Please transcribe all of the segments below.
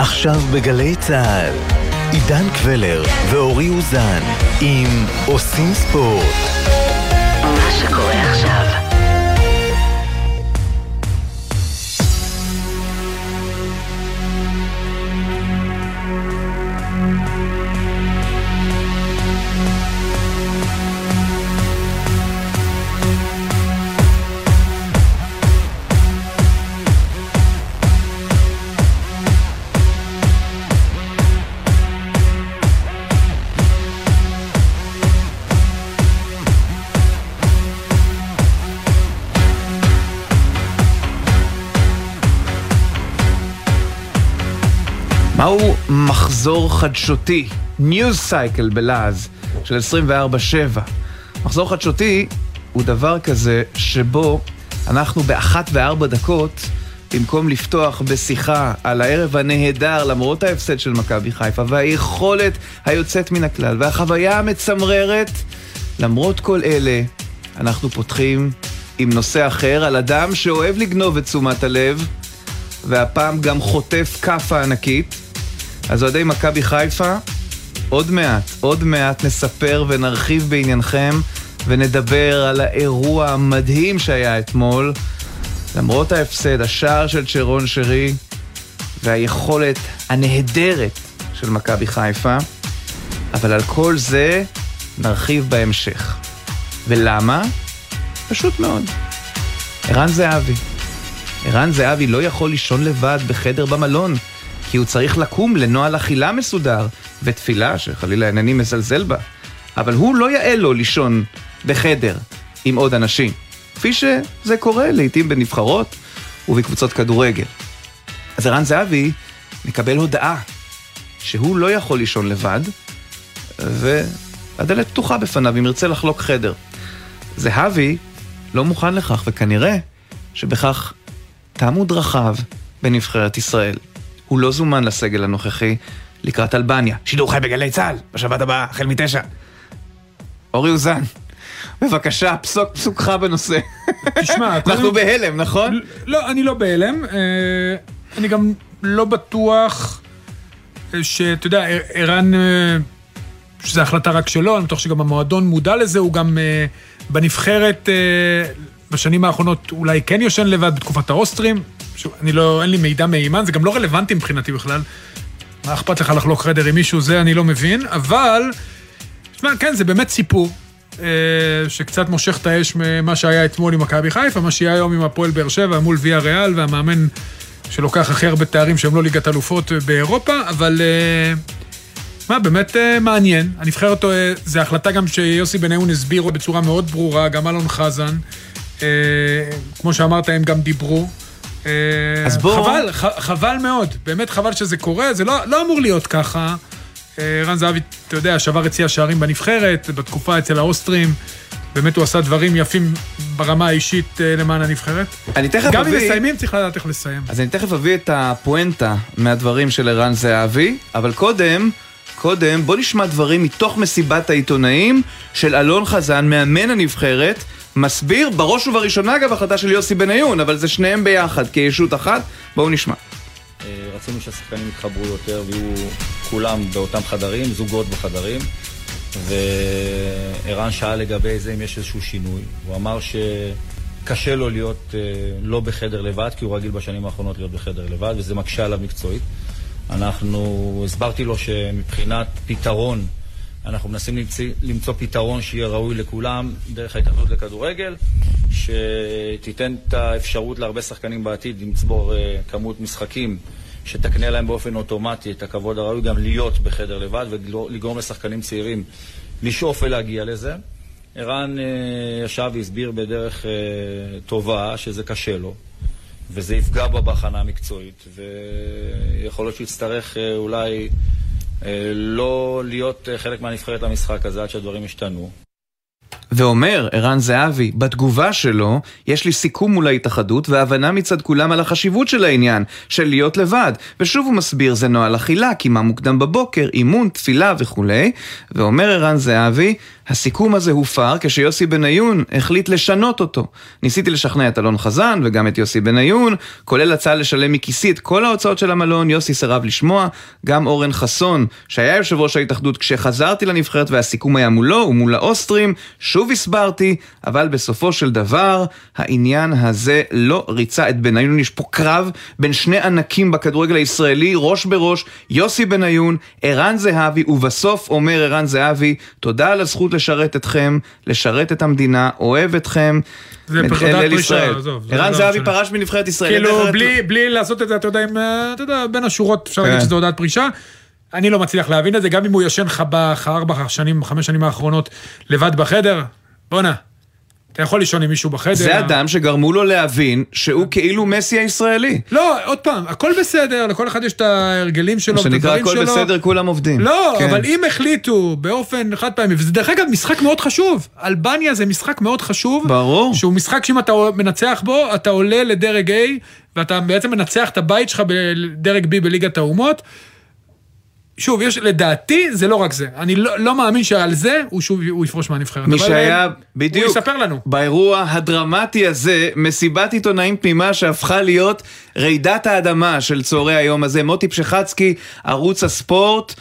עכשיו בגלי צה"ל, עידן קבלר ואורי אוזן עם עושים ספורט. מחזור חדשותי, News Cycle בלעז, של 24-7? מחזור חדשותי הוא דבר כזה שבו אנחנו באחת וארבע דקות, במקום לפתוח בשיחה על הערב הנהדר למרות ההפסד של מכבי חיפה והיכולת היוצאת מן הכלל והחוויה המצמררת, למרות כל אלה, אנחנו פותחים עם נושא אחר על אדם שאוהב לגנוב את תשומת הלב והפעם גם חוטף כאפה ענקית. אז אוהדי מכבי חיפה, עוד מעט, עוד מעט נספר ונרחיב בעניינכם ונדבר על האירוע המדהים שהיה אתמול. למרות ההפסד, השער של צ'רון שרי והיכולת הנהדרת של מכבי חיפה, אבל על כל זה נרחיב בהמשך. ולמה? פשוט מאוד. ערן זהבי. ערן זהבי לא יכול לישון לבד בחדר במלון, כי הוא צריך לקום לנוהל אכילה מסודר, ותפילה שחלילה אינני מזלזל בה. אבל הוא לא יאה לו לישון בחדר עם עוד אנשים, כפי שזה קורה לעיתים בנבחרות ובקבוצות כדורגל. אז ערן זהבי מקבל הודעה שהוא לא יכול לישון לבד, והדלת פתוחה בפניו אם ירצה לחלוק חדר. זהבי לא מוכן לכך, וכנראה שבכך תמו דרכיו בנבחרת ישראל. הוא לא זומן לסגל הנוכחי לקראת אלבניה. שידור חי בגלי צה"ל, בשבת הבאה, החל מתשע. אורי אוזן, בבקשה, פסוק פסוקך בנושא. תשמע, אנחנו בהלם, נכון? לא, אני לא בהלם. אה, אני גם לא בטוח אה, שאתה יודע, ערן, אה, שזו החלטה רק שלו, אני בטוח שגם המועדון מודע לזה, הוא גם בנבחרת בשנים האחרונות אולי כן יושן לבד בתקופת האוסטרים. שוב, אני לא, אין לי מידע מהימן, זה גם לא רלוונטי מבחינתי בכלל. מה אכפת לך לחלוק חדר עם מישהו, זה אני לא מבין, אבל, תשמע, כן, זה באמת סיפור. אה, שקצת מושך את האש ממה שהיה אתמול עם מכבי חיפה, מה שיהיה היום עם הפועל באר שבע מול ויה ריאל, והמאמן שלוקח הכי הרבה תארים שהם לא ליגת אלופות באירופה, אבל אה, מה, באמת אה, מעניין. הנבחרת, זו החלטה גם שיוסי בניון הסביר בצורה מאוד ברורה, גם אלון חזן. כמו שאמרת, הם גם דיברו. אז בואו... חבל, חבל מאוד, באמת חבל שזה קורה, זה לא, לא אמור להיות ככה. רן זהבי, אתה יודע, שבר יציע שערים בנבחרת, בתקופה אצל האוסטרים. באמת הוא עשה דברים יפים ברמה האישית למען הנבחרת. אני תכף גם אביא... אם מסיימים, צריך לדעת איך לסיים. אז אני תכף אביא את הפואנטה מהדברים של ערן זהבי, אבל קודם, קודם, בוא נשמע דברים מתוך מסיבת העיתונאים של אלון חזן, מאמן הנבחרת, מסביר, בראש ובראשונה אגב החלטה של יוסי בניון, אבל זה שניהם ביחד כישות אחת, בואו נשמע. רצינו שהשחקנים יתחברו יותר ויהיו כולם באותם חדרים, זוגות בחדרים. וערן שאל לגבי זה אם יש איזשהו שינוי. הוא אמר שקשה לו להיות לא בחדר לבד, כי הוא רגיל בשנים האחרונות להיות בחדר לבד, וזה מקשה עליו מקצועית. אנחנו, הסברתי לו שמבחינת פתרון, אנחנו מנסים למצוא, למצוא פתרון שיהיה ראוי לכולם דרך ההתאחדות לכדורגל, שתיתן את האפשרות להרבה שחקנים בעתיד לצבור כמות משחקים שתקנה להם באופן אוטומטי את הכבוד הראוי גם להיות בחדר לבד ולגרום לשחקנים צעירים לשאוף ולהגיע לזה. ערן ישב והסביר בדרך טובה שזה קשה לו וזה יפגע בו בהכנה המקצועית ויכול להיות שהוא יצטרך אולי לא להיות חלק מהנבחרת למשחק הזה עד שהדברים ישתנו. ואומר ערן זהבי, בתגובה שלו, יש לי סיכום מול ההתאחדות והבנה מצד כולם על החשיבות של העניין, של להיות לבד. ושוב הוא מסביר, זה נוהל אכילה, קימה מוקדם בבוקר, אימון, תפילה וכולי. ואומר ערן זהבי, הסיכום הזה הופר כשיוסי בניון החליט לשנות אותו. ניסיתי לשכנע את אלון חזן וגם את יוסי בניון, כולל הצעה לשלם מכיסי את כל ההוצאות של המלון, יוסי סירב לשמוע, גם אורן חסון, שהיה יושב ראש ההתאחדות כשחזרתי לנבחרת והסיכום היה מולו ומול האוסטרים, שוב הסברתי, אבל בסופו של דבר העניין הזה לא ריצה את בניון, יש פה קרב בין שני ענקים בכדורגל הישראלי, ראש בראש, יוסי בניון, ערן זהבי, ובסוף אומר ערן זהבי, תודה על הזכות לשרת אתכם, לשרת את המדינה, אוהב אתכם. זה אל פרישה. עזוב, זה ערן לא זהבי. פרש מנבחרת ישראל. כאילו, בלי, בלי לעשות את זה, אתה יודע, עם, אה, אתה יודע, בין השורות אפשר להגיד כן. שזו הודעת פרישה. אני לא מצליח להבין את זה, גם אם הוא ישן לך בארבע שנים, חמש שנים האחרונות לבד בחדר, בואנה, אתה יכול לישון עם מישהו בחדר. זה אדם שגרמו לו להבין שהוא כאילו מסי הישראלי. לא, עוד פעם, הכל בסדר, לכל אחד יש את ההרגלים שלו, מה ואת שנקרא, הדברים הכל שלו. בסדר, כולם עובדים. לא, כן. אבל אם החליטו באופן חד פעמי, וזה דרך אגב משחק מאוד חשוב, אלבניה זה משחק מאוד חשוב. ברור. שהוא משחק שאם אתה מנצח בו, אתה עולה לדרג A, ואתה בעצם מנצח את הבית שלך בדרג B בליגת האומות. שוב, יש, לדעתי זה לא רק זה. אני לא, לא מאמין שעל זה הוא שוב הוא יפרוש מהנבחרת. מי שהיה, אה, בדיוק, הוא יספר לנו. באירוע הדרמטי הזה, מסיבת עיתונאים תמימה שהפכה להיות רעידת האדמה של צהרי היום הזה. מוטי פשחצקי, ערוץ הספורט.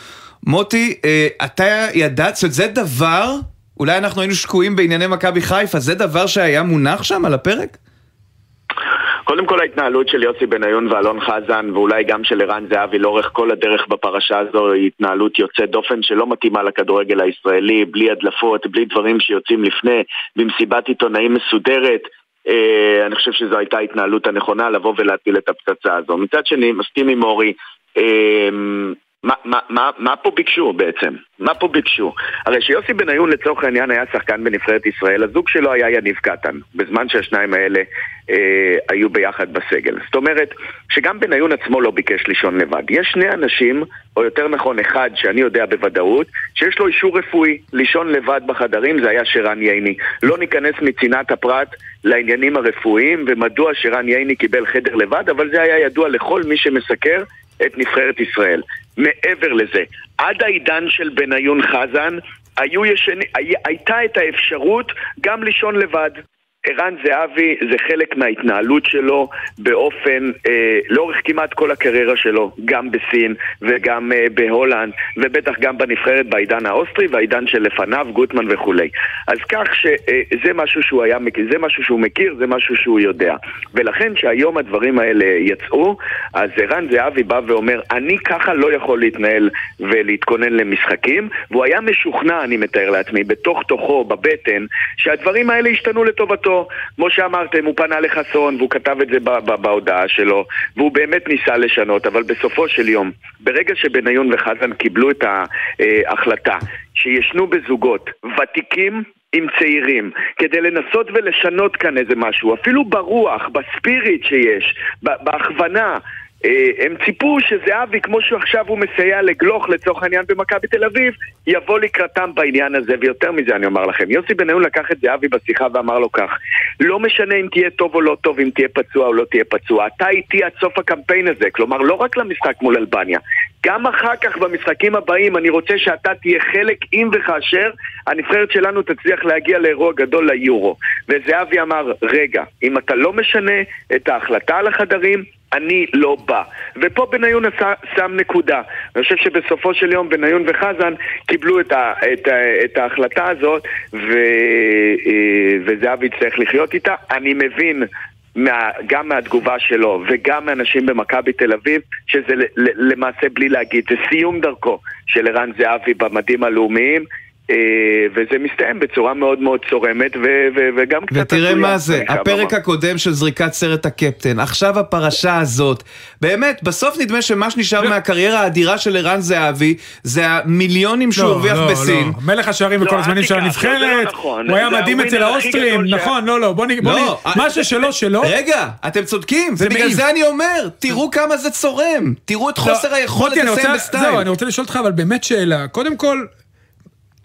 מוטי, אה, אתה ידעת, זאת אומרת, זה דבר, אולי אנחנו היינו שקועים בענייני מכבי חיפה, זה דבר שהיה מונח שם על הפרק? קודם כל ההתנהלות של יוסי בניון ואלון חזן ואולי גם של ערן זהבי לאורך כל הדרך בפרשה הזו היא התנהלות יוצאת דופן שלא מתאימה לכדורגל הישראלי, בלי הדלפות, בלי דברים שיוצאים לפני, במסיבת עיתונאים מסודרת. אה, אני חושב שזו הייתה ההתנהלות הנכונה לבוא ולהטיל את הפצצה הזו. מצד שני, מסכים עם אורי, אה, מה, מה, מה, פה ביקשו בעצם? מה פה ביקשו? הרי שיוסי בניון לצורך העניין היה שחקן בנבחרת ישראל, הזוג שלו היה יניב קטן, בזמן שהשניים האלה אה, היו ביחד בסגל. זאת אומרת, שגם בניון עצמו לא ביקש לישון לבד. יש שני אנשים, או יותר נכון אחד שאני יודע בוודאות, שיש לו אישור רפואי לישון לבד בחדרים, זה היה שרן ייני. לא ניכנס מצנעת הפרט לעניינים הרפואיים ומדוע שרן ייני קיבל חדר לבד, אבל זה היה ידוע לכל מי שמסקר את נבחרת ישראל. מעבר לזה, עד העידן של בניון חזן, היו ישני, הי, הייתה את האפשרות גם לישון לבד. ערן זהבי זה חלק מההתנהלות שלו באופן, אה, לאורך כמעט כל הקריירה שלו, גם בסין וגם אה, בהולנד, ובטח גם בנבחרת בעידן האוסטרי והעידן שלפניו, גוטמן וכולי. אז כך שזה משהו שהוא היה, זה משהו שהוא מכיר, זה משהו שהוא יודע. ולכן שהיום הדברים האלה יצאו, אז ערן זהבי בא ואומר, אני ככה לא יכול להתנהל ולהתכונן למשחקים, והוא היה משוכנע, אני מתאר לעצמי, בתוך תוכו, בבטן, שהדברים האלה השתנו לטובתו. כמו שאמרתם, הוא פנה לחסון והוא כתב את זה ב- ב- בהודעה שלו, והוא באמת ניסה לשנות, אבל בסופו של יום, ברגע שבניון וחזן קיבלו את ההחלטה שישנו בזוגות ותיקים עם צעירים, כדי לנסות ולשנות כאן איזה משהו, אפילו ברוח, בספיריט שיש, בהכוונה, אה, הם ציפו שזהבי, כמו שעכשיו הוא מסייע לגלוך לצורך העניין במכבי תל אביב, יבוא לקראתם בעניין הזה, ויותר מזה אני אומר לכם, יוסי בניון לקח את זהבי בשיחה ואמר לו כך, לא משנה אם תהיה טוב או לא טוב, אם תהיה פצוע או לא תהיה פצוע, אתה איתי עד סוף הקמפיין הזה, כלומר לא רק למשחק מול אלבניה, גם אחר כך במשחקים הבאים אני רוצה שאתה תהיה חלק אם וכאשר הנבחרת שלנו תצליח להגיע לאירוע גדול ליורו. וזהבי אמר, רגע, אם אתה לא משנה את ההחלטה על החדרים, אני לא בא. ופה בניון שם נקודה. אני חושב שבסופו של יום בניון וחזן קיבלו את, ה, את, ה, את ההחלטה הזאת, ו, אה, וזהבי יצטרך לחיות איתה. אני מבין מה, גם מהתגובה שלו וגם מאנשים במכבי תל אביב, שזה למעשה בלי להגיד, זה סיום דרכו של ערן זהבי במדים הלאומיים. אה, וזה מסתיים בצורה מאוד מאוד צורמת ו- ו- וגם קצת... ותראה מה זה, הפרק לומר. הקודם של זריקת סרט הקפטן, עכשיו הפרשה הזאת. באמת, בסוף נדמה שמה שנשאר לא. מהקריירה האדירה של ערן זהבי, זה המיליונים שהוא לא, הרוויח לא, בסין. לא. מלך השערים לא, בכל אל הזמנים של הנבחרת, זה לא נכון. הוא היה מדהים אצל האוסטרים. נכון, לא, לא, בוא נ- בוא לא, נ... מה אה, ששלו שלו, רגע, אתם צודקים, זה ובגלל. זה אני אומר, תראו כמה זה צורם. תראו את חוסר לא, היכולת לסיים בסטייל. זהו, אני רוצה לשאול אותך, אבל באמת שאלה. קודם כל,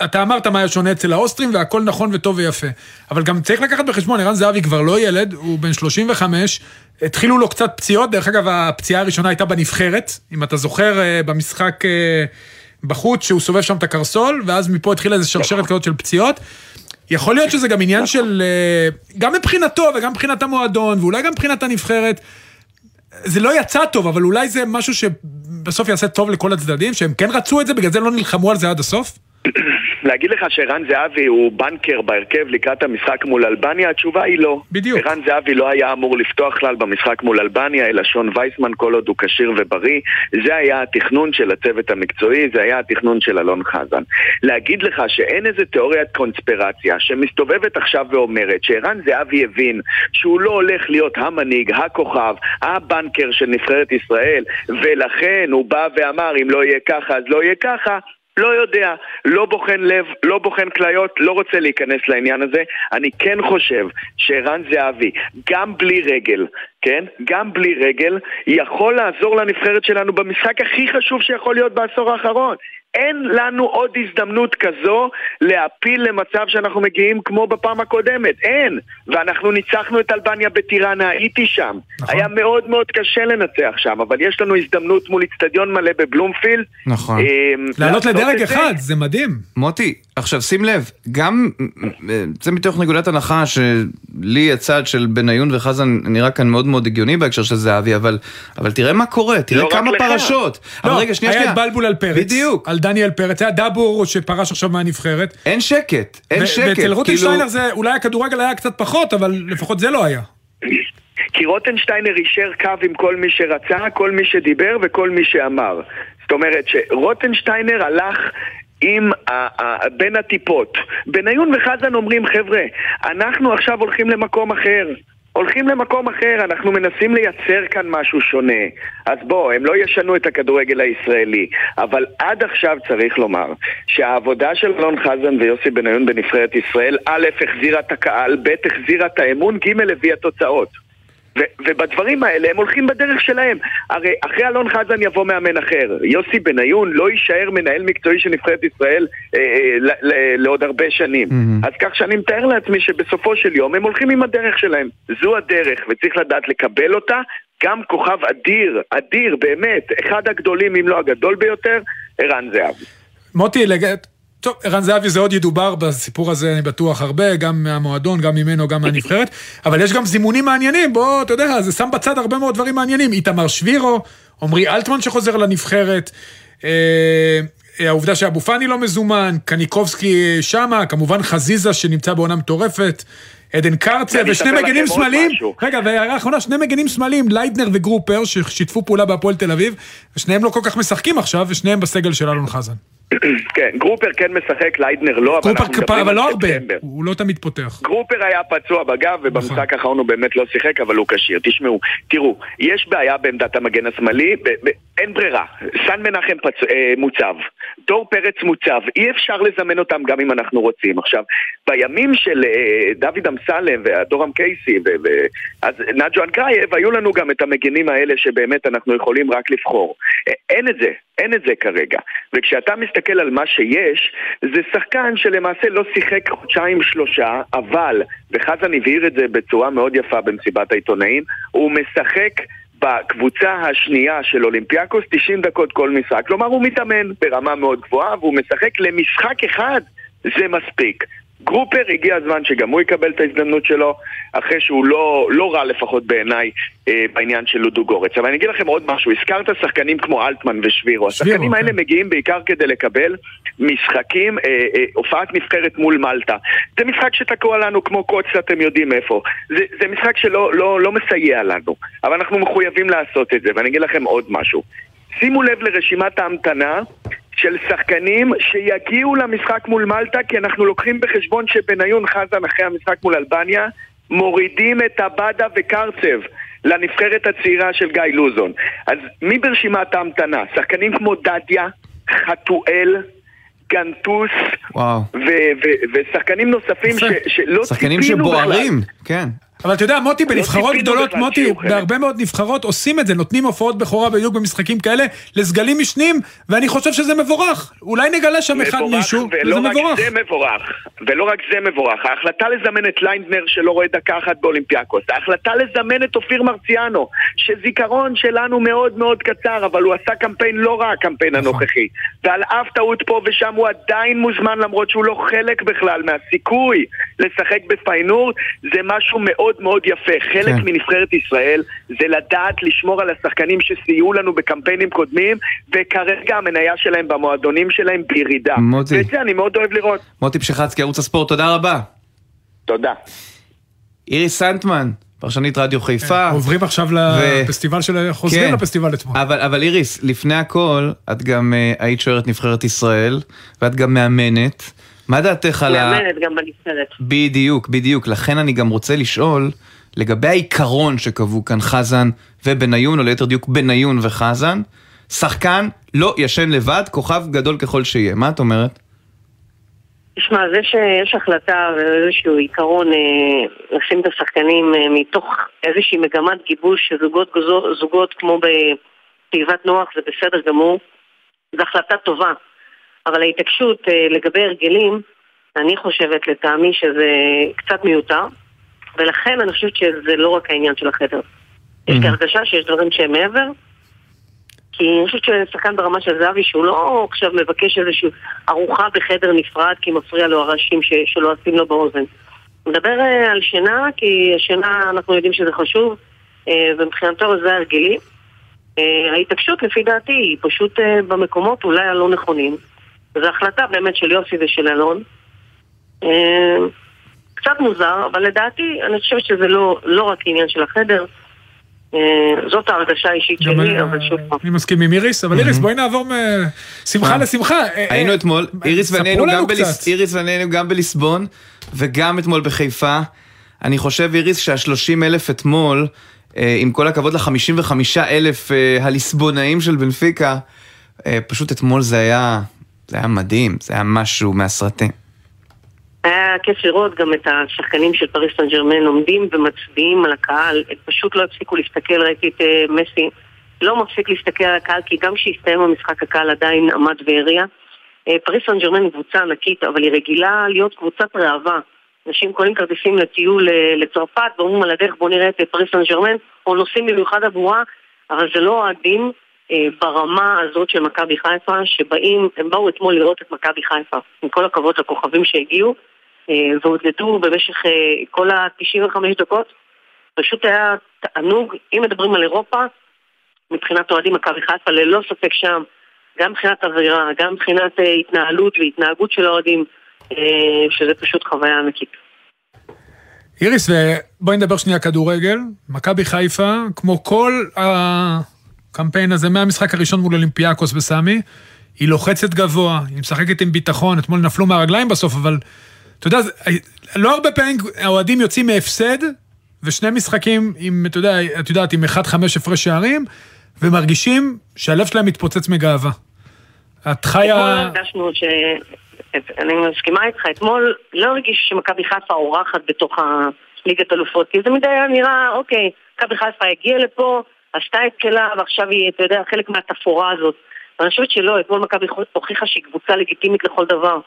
אתה אמרת מה היה שונה אצל האוסטרים, והכל נכון וטוב ויפה. אבל גם צריך לקחת בחשבון, ערן זהבי כבר לא ילד, הוא בן 35, התחילו לו קצת פציעות, דרך אגב, הפציעה הראשונה הייתה בנבחרת, אם אתה זוכר, אה, במשחק... אה, בחוץ שהוא סובב שם את הקרסול, ואז מפה התחילה איזה שרשרת כזאת של פציעות. יכול להיות שזה גם עניין של, אה, גם מבחינתו וגם מבחינת המועדון, ואולי גם מבחינת הנבחרת. זה לא יצא טוב, אבל אולי זה משהו שבסוף יעשה טוב לכל הצדדים, שהם כן רצו את זה, בגלל זה לא נלחמו על זה עד הסוף? להגיד לך שערן זהבי הוא בנקר בהרכב לקראת המשחק מול אלבניה? התשובה היא לא. בדיוק. ערן זהבי לא היה אמור לפתוח כלל במשחק מול אלבניה, אלא שון וייסמן כל עוד הוא כשיר ובריא. זה היה התכנון של הצוות המקצועי, זה היה התכנון של אלון חזן. להגיד לך שאין איזה תיאוריית קונספירציה שמסתובבת עכשיו ואומרת שערן זהבי הבין שהוא לא הולך להיות המנהיג, הכוכב, הבנקר של נבחרת ישראל, ולכן הוא בא ואמר אם לא יהיה ככה אז לא יהיה ככה, לא יודע, לא בוחן לב, לא בוחן כליות, לא רוצה להיכנס לעניין הזה. אני כן חושב שערן זהבי, גם בלי רגל, כן? גם בלי רגל, יכול לעזור לנבחרת שלנו במשחק הכי חשוב שיכול להיות בעשור האחרון. אין לנו עוד הזדמנות כזו להפיל למצב שאנחנו מגיעים כמו בפעם הקודמת, אין. ואנחנו ניצחנו את אלבניה בטיראנה, הייתי שם. נכון. היה מאוד מאוד קשה לנצח שם, אבל יש לנו הזדמנות מול איצטדיון מלא בבלומפילד. נכון. אמ, לעלות לדרג. אחד, זה מדהים. מוטי, עכשיו שים לב, גם, זה מתוך נקודת הנחה שלי הצד של בניון וחזן נראה כאן מאוד מאוד הגיוני בהקשר של זהבי, אבל, אבל תראה מה קורה, תראה לא כמה. פרשות. אבל לא, רגע, שנייה, היה שנייה. את בלבול על פרץ. בדיוק. על דניאל פרץ, היה דאבור שפרש עכשיו מהנבחרת. אין שקט, אין שקט. כאילו- ואצל רוטנשטיינר זה, אולי הכדורגל היה קצת פחות, אבל לפחות זה לא היה. כי רוטנשטיינר אישר קו עם כל מי שרצה, כל מי שדיבר וכל מי שאמר. זאת אומרת שרוטנשטיינר הלך עם ה- ה- בין הטיפות. בניון וחזן אומרים, חבר'ה, אנחנו עכשיו הולכים למקום אחר. הולכים למקום אחר, אנחנו מנסים לייצר כאן משהו שונה. אז בוא, הם לא ישנו את הכדורגל הישראלי. אבל עד עכשיו צריך לומר שהעבודה של אלון חזן ויוסי בניון בנבחרת ישראל, א', החזירה את הקהל, ב', החזירה את האמון, ג', הביאה תוצאות. ו- ובדברים האלה הם הולכים בדרך שלהם. הרי אחרי אלון חזן יבוא מאמן אחר. יוסי בניון לא יישאר מנהל מקצועי של נבחרת ישראל אה, אה, ל- ל- לעוד הרבה שנים. מהמם. אז כך שאני מתאר לעצמי שבסופו של יום הם הולכים עם הדרך שלהם. זו הדרך, וצריך לדעת לקבל אותה. גם כוכב אדיר, אדיר, באמת, אחד הגדולים אם לא הגדול ביותר, ערן זהבי. מוטי. טוב, ערן זהבי זה עוד ידובר בסיפור הזה, אני בטוח הרבה, גם מהמועדון, גם ממנו, גם מהנבחרת, אבל יש גם זימונים מעניינים, בוא, אתה יודע, זה שם בצד הרבה מאוד דברים מעניינים. איתמר שבירו, עמרי אלטמן שחוזר לנבחרת, אה, העובדה שאבו פאני לא מזומן, קניקובסקי שמה, כמובן חזיזה שנמצא בעונה מטורפת. עדן קרצה ושני מגנים שמאליים. רגע, והערה אחרונה, שני מגנים שמאליים, ליידנר וגרופר, ששיתפו פעולה בהפועל תל אביב, ושניהם לא כל כך משחקים עכשיו, ושניהם בסגל של אלון חזן. כן, גרופר כן משחק, ליידנר לא, אבל אנחנו מדברים אבל על לא הרבה. הוא לא תמיד פותח. גרופר היה פצוע בגב, נכון. ובמשחק האחרון הוא באמת לא שיחק, אבל הוא כשיר. תשמעו, תראו, יש בעיה בעמדת המגן השמאלי, אין ברירה. סן מנחם. אה, מוצב, דור פרץ מוצב, אי אפשר לזמן אותם גם אם אנחנו רוצים. עכשיו, בימים של אה, דוד אמסלם ואדורם קייסי, אז נג'ו אנקרייב, היו לנו גם את המגנים האלה שבאמת אנחנו יכולים רק לבחור. אה, אין את זה, אין את זה כרגע. וכשאתה מסתכל על מה שיש, זה שחקן שלמעשה לא שיחק חודשיים שלושה, אבל, וחזן הבהיר את זה בצורה מאוד יפה במסיבת העיתונאים, הוא משחק בקבוצה השנייה של אולימפיאקוס 90 דקות כל משחק. כלומר, הוא מתאמן ברמה מאוד גבוהה, והוא משחק למשחק אחד, זה מספיק. גרופר הגיע הזמן שגם הוא יקבל את ההזדמנות שלו, אחרי שהוא לא, לא רע לפחות בעיניי אה, בעניין של לודו גורץ. אבל אני אגיד לכם עוד משהו, הזכרת שחקנים כמו אלטמן ושבירו. השחקנים כן. האלה מגיעים בעיקר כדי לקבל משחקים, אה, אה, הופעת נבחרת מול מלטה. זה משחק שתקוע לנו כמו קוץ, אתם יודעים איפה. זה, זה משחק שלא לא, לא מסייע לנו, אבל אנחנו מחויבים לעשות את זה. ואני אגיד לכם עוד משהו. שימו לב לרשימת ההמתנה של שחקנים שיגיעו למשחק מול מלטה כי אנחנו לוקחים בחשבון שבניון חזן אחרי המשחק מול אלבניה מורידים את עבדה וקרצב לנבחרת הצעירה של גיא לוזון. אז מי ברשימת ההמתנה? שחקנים כמו דדיה, חתואל, גנטוס וואו. ו- ו- ושחקנים נוספים. ש- שלא שחקנים ציפינו בכלל. שבוערים, כן. אבל אתה יודע, מוטי, בנבחרות ציפינו גדולות, מוטי. בהרבה מאוד נבחרות עושים את זה, נותנים הופעות בכורה בדיוק במשחקים כאלה לסגלים משניים, ואני חושב שזה מבורך. אולי נגלה שם אחד מישהו, וזה מבורך. זה מבורך, ולא רק זה מבורך, ההחלטה לזמן את ליידנר שלא רואה דקה אחת באולימפיאקוס, ההחלטה לזמן את אופיר מרציאנו, שזיכרון שלנו מאוד מאוד קצר, אבל הוא עשה קמפיין לא רע הקמפיין נכון. הנוכחי, ועל אף טעות פה ושם הוא עדיין מוזמן למרות שהוא לא חלק בכלל מהסיכוי לשחק בפיינור, זה משהו מאוד מאוד יפה, חלק כן. מנבחרת ישראל זה לדעת לשמור על השחקנים שסייעו לנו בקמפיינים קודמים, וכרגע המניה שלהם במועדונים שלהם בירידה. מוטי. ואת זה אני מאוד אוהב לראות. מוטי פשחצקי, ערוץ הספורט, תודה רבה. תודה. איריס סנטמן, פרשנית רדיו חיפה. עוברים עכשיו לפסטיבל של... חוזרים כן. לפסטיבל אתמול. אבל, אבל איריס, לפני הכל, את גם uh, היית שוערת נבחרת ישראל, ואת גם מאמנת. מה דעתך על ה... מאמנת גם בנבחרת. בדיוק, בדיוק. לכן אני גם רוצה לשאול, לגבי העיקרון שקבעו כאן חזן ובניון, או ליתר דיוק בניון וחזן, שחקן לא ישן לבד, כוכב גדול ככל שיהיה. מה את אומרת? תשמע, זה שיש החלטה ואיזשהו עיקרון אה, לשים את השחקנים אה, מתוך איזושהי מגמת גיבוש של זוגות, זוגות כמו בתיבת נוח זה בסדר גמור, זו החלטה טובה. אבל ההתעקשות אה, לגבי הרגלים, אני חושבת לטעמי שזה קצת מיותר, ולכן אני חושבת שזה לא רק העניין של החדר. יש לי הרגשה שיש דברים שהם מעבר, כי אני חושבת ששחקן ברמה של זהבי שהוא לא עכשיו מבקש איזושהי ארוחה בחדר נפרד כי מפריע לו הרעשים ש- שלועסים לו באוזן. מדבר אה, על שינה, כי השינה אנחנו יודעים שזה חשוב, אה, ומבחינתו זה הרגלי. ההתעקשות לפי דעתי היא פשוט במקומות אולי הלא נכונים. זו החלטה באמת של יוסי ושל אלון. אה, קצת מוזר, אבל לדעתי אני חושבת שזה לא, לא רק עניין של החדר. אה, זאת ההרגשה האישית שלי, אבל שוב פעם. אני מסכים עם איריס, אבל איריס, בואי נעבור משמחה לשמחה. אה, היינו אה, אתמול, איריס ואני היינו גם היינו בליסבון, וגם אתמול בחיפה. אני חושב, איריס, שה-30 אלף אתמול, עם כל הכבוד ל-55 אלף אה, הליסבונאים של בנפיקה, פשוט אתמול זה היה, זה היה מדהים, זה היה משהו מהסרטים. היה כיף לראות גם את השחקנים של פריס סן ג'רמן עומדים ומצביעים על הקהל, הם פשוט לא הפסיקו להסתכל, ראיתי את אה, מסי, לא מפסיק להסתכל על הקהל, כי גם כשהסתיים המשחק הקהל עדיין עמד והריע. אה, פריס סן ג'רמן היא קבוצה ענקית, אבל היא רגילה להיות קבוצת ראווה. אנשים קונים כרטיסים לטיול אה, לצרפת ואומרים על הדרך בואו נראה את פריס סן ג'רמן, או נוסעים במיוחד עבורה, אבל זה לא אוהדים ברמה הזאת של מכבי חיפה, שבאים, הם באו אתמול לראות את מכבי חיפה, עם כל הכבוד לכוכבים שהגיעו, אה, והודדו במשך אה, כל ה-95 דקות. פשוט היה תענוג, אם מדברים על אירופה, מבחינת אוהדים מכבי חיפה, ללא ספק שם, גם מבחינת אווירה, גם מבחינת אה, התנהלות והתנהגות של האוהדים, אה, שזה פשוט חוויה ענקית. איריס, ובואי נדבר שנייה כדורגל. מכבי חיפה, כמו כל הקמפיין הזה מהמשחק הראשון מול אולימפיאקוס בסמי, היא לוחצת גבוה, היא משחקת עם ביטחון, אתמול נפלו מהרגליים בסוף, אבל אתה יודע, לא הרבה פעמים האוהדים יוצאים מהפסד, ושני משחקים עם, אתה יודע, את יודעת, עם 1-5 הפרש שערים, ומרגישים שהלב שלהם מתפוצץ מגאווה. את חיה... ש... אני מסכימה איתך, אתמול לא הרגיש שמכבי חיפה אורחת בתוך הליגת אלופות, כי זה מדי היה נראה, אוקיי, מכבי חיפה הגיעה לפה, עשתה את שלה, ועכשיו היא, אתה יודע, חלק מהתפאורה הזאת. ואני חושבת שלא, אתמול מכבי הוכיחה שהיא קבוצה לגיטימית לכל דבר.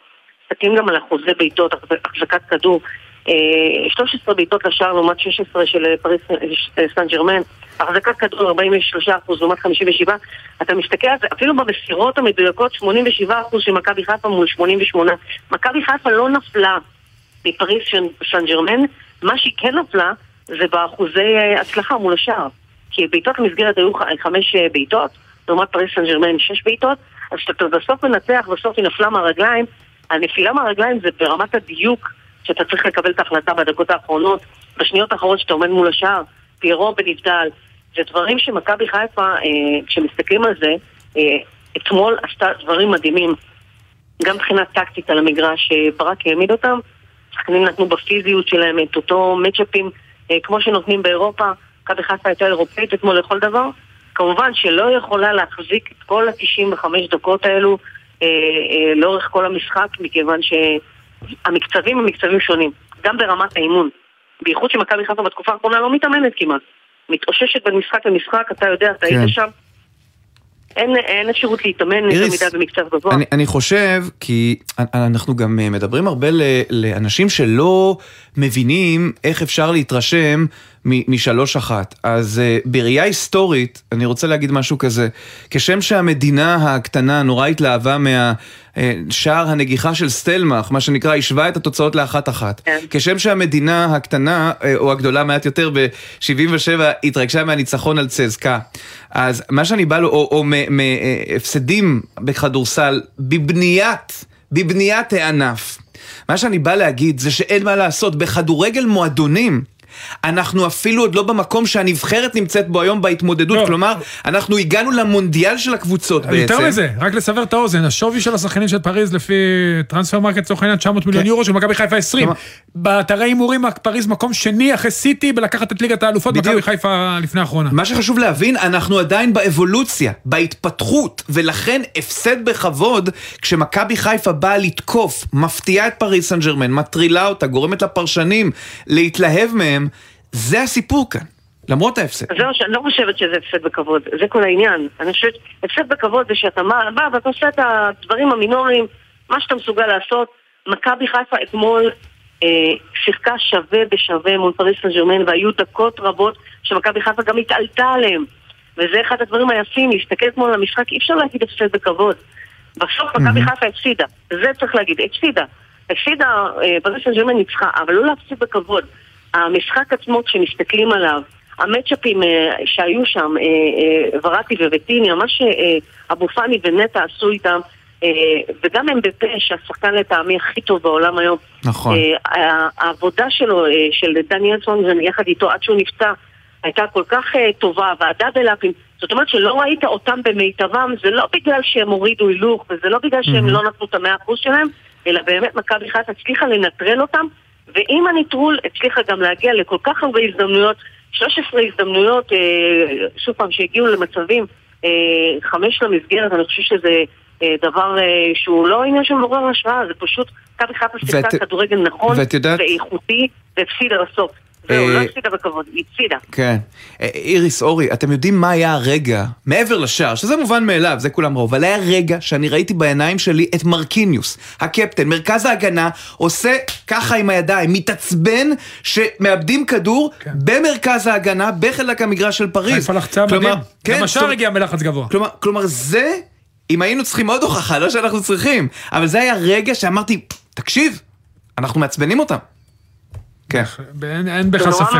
מסתכלים גם על אחוזי בעיטות, החז- החזקת כדור. אה, 13 בעיטות לשער לעומת 16 של אה, פריס אה, סן ג'רמן. החזקת כדור 43% לעומת 57. אתה מסתכל על זה, אפילו במסירות המדויקות 87% של מכבי חיפה מול 88. מכבי חיפה לא נפלה מפריס סן ג'רמן, מה שהיא כן נפלה זה באחוזי אה, הצלחה מול השער. כי בעיטות למסגרת היו חמש אה, בעיטות, לעומת פריס סן ג'רמן שש בעיטות, אז כשאתה בסוף מנצח, בסוף היא נפלה מהרגליים, הנפילה מהרגליים זה ברמת הדיוק שאתה צריך לקבל את ההחלטה בדקות האחרונות, בשניות האחרונות שאתה עומד מול השער, פיירו בנבדל, זה דברים שמכבי חיפה, אה, כשמסתכלים על זה, אה, אתמול עשתה דברים מדהימים. גם מבחינה טקטית על המגרש, שברק העמיד אותם, שחקנים נתנו בפיזיות שלהם את אותו מצ'אפים אה, כמו שנותנים באירופה, מכבי חיפה הייתה אירופאית אתמול לכל דבר. כמובן שלא יכולה להחזיק את כל ה-95 דקות האלו אה, אה, לאורך כל המשחק, מכיוון שהמקצבים הם מקצבים שונים, גם ברמת האימון. בייחוד שמכבי חיפה בתקופה האחרונה לא מתאמנת כמעט. מתאוששת בין משחק למשחק, אתה יודע, אתה כן. היית שם. אין, אין אפשרות להתאמן יותר איריס, מדי במקצב גבוה. אני, אני חושב, כי אנחנו גם אה, מדברים הרבה ל, לאנשים שלא מבינים איך אפשר להתרשם משלוש אחת. אז uh, בראייה היסטורית, אני רוצה להגיד משהו כזה, כשם שהמדינה הקטנה נורא התלהבה מהשער הנגיחה של סטלמך, מה שנקרא, השווה את התוצאות לאחת אחת. כן. כשם שהמדינה הקטנה, אה, או הגדולה מעט יותר, ב-77 התרגשה מהניצחון על צזקה. אז מה שאני בא לו, או, או מהפסדים בכדורסל, בבניית, בבניית הענף. מה שאני בא להגיד זה שאין מה לעשות, בכדורגל מועדונים. אנחנו אפילו עוד לא במקום שהנבחרת נמצאת בו היום בהתמודדות, לא. כלומר, אנחנו הגענו למונדיאל של הקבוצות בעצם. יותר מזה, רק לסבר את האוזן, השווי של השחקנים של פריז לפי טרנספר מרקט לצורך העניין 900 מיליון כן. יורו של מכבי חיפה 20. כלומר- באתרי הימורים פריז מקום שני אחרי סיטי בלקחת את ליגת האלופות. מכבי חיפה לפני האחרונה. מה שחשוב להבין, אנחנו עדיין באבולוציה, בהתפתחות, ולכן הפסד בכבוד כשמכבי חיפה באה לתקוף, מפתיעה את פריס סן ג'רמן, מטרילה אותה, גורמת לפרשנים להתלהב מהם, זה הסיפור כאן, למרות ההפסד. זהו, שאני לא חושבת שזה הפסד בכבוד, זה כל העניין. אני חושבת, הפסד בכבוד זה שאתה מה- בא ואתה עושה את הדברים המינוריים, מה שאתה מסוגל לעשות. מכבי חיפה אתמול אה, שיחקה שווה בשווה מול פריס סן ג'רמן, והיו דקות רבות שמכבי חיפה גם התעלתה עליהם. וזה אחד הדברים היפים, להסתכל אתמול על המשחק, אי אפשר להגיד הפסד בכבוד. בסוף מכבי חיפה הפסידה, זה צריך להגיד, הפסידה. הפסידה, אה, פריס סן ג'רמן ניצחה, אבל לא להפסיד בכבוד. המשחק עצמו, כשמסתכלים עליו, המצ'אפים אה, שהיו שם, אה, אה, וראטי וויטיניה, מה שאבו פאני ונטע עשו איתם, אה, וגם הם בפה, שהשחקן לטעמי הכי טוב בעולם היום. נכון. אה, העבודה שלו, אה, של דניאל סונגרן יחד איתו עד שהוא נפצע, הייתה כל כך אה, טובה, והדאבל-אפים. זאת אומרת שלא ראית אותם במיטבם, זה לא בגלל שהם הורידו הילוך, וזה לא בגלל שהם לא נתנו את המאה אחוז שלהם, אלא באמת מכבי חיפה הצליחה לנטרל אותם, ועם הנטרול הצליחה גם להגיע לכל כך הרבה הזדמנויות, 13 הזדמנויות, אה, שוב פעם, שהגיעו למצבים, אה, חמש למסגרת, אני חושב שזה אה, דבר אה, שהוא לא עניין של מעורר השראה, זה פשוט, מכבי חיפה שיחקה כדורגל נכון ואת יודעת- ואיכותי, והפסידה בסוף. זהו, אה, לא הפסידה בכבוד, היא הפסידה. כן. אה, איריס, אורי, אתם יודעים מה היה הרגע, מעבר לשער, שזה מובן מאליו, זה כולם ראו, אבל היה רגע שאני ראיתי בעיניים שלי את מרקיניוס, הקפטן, מרכז ההגנה, עושה ככה עם הידיים, מתעצבן שמאבדים כדור כן. במרכז ההגנה, בחלק המגרש של פריז. חיפה לחצה מדהים. כן, גם השער הגיע מלחץ גבוה. כלומר, כלומר זה, אם היינו צריכים עוד הוכחה, לא שאנחנו צריכים, אבל זה היה רגע שאמרתי, תקשיב, אנחנו מעצבנים אותם. כן. אין בכלל ספק.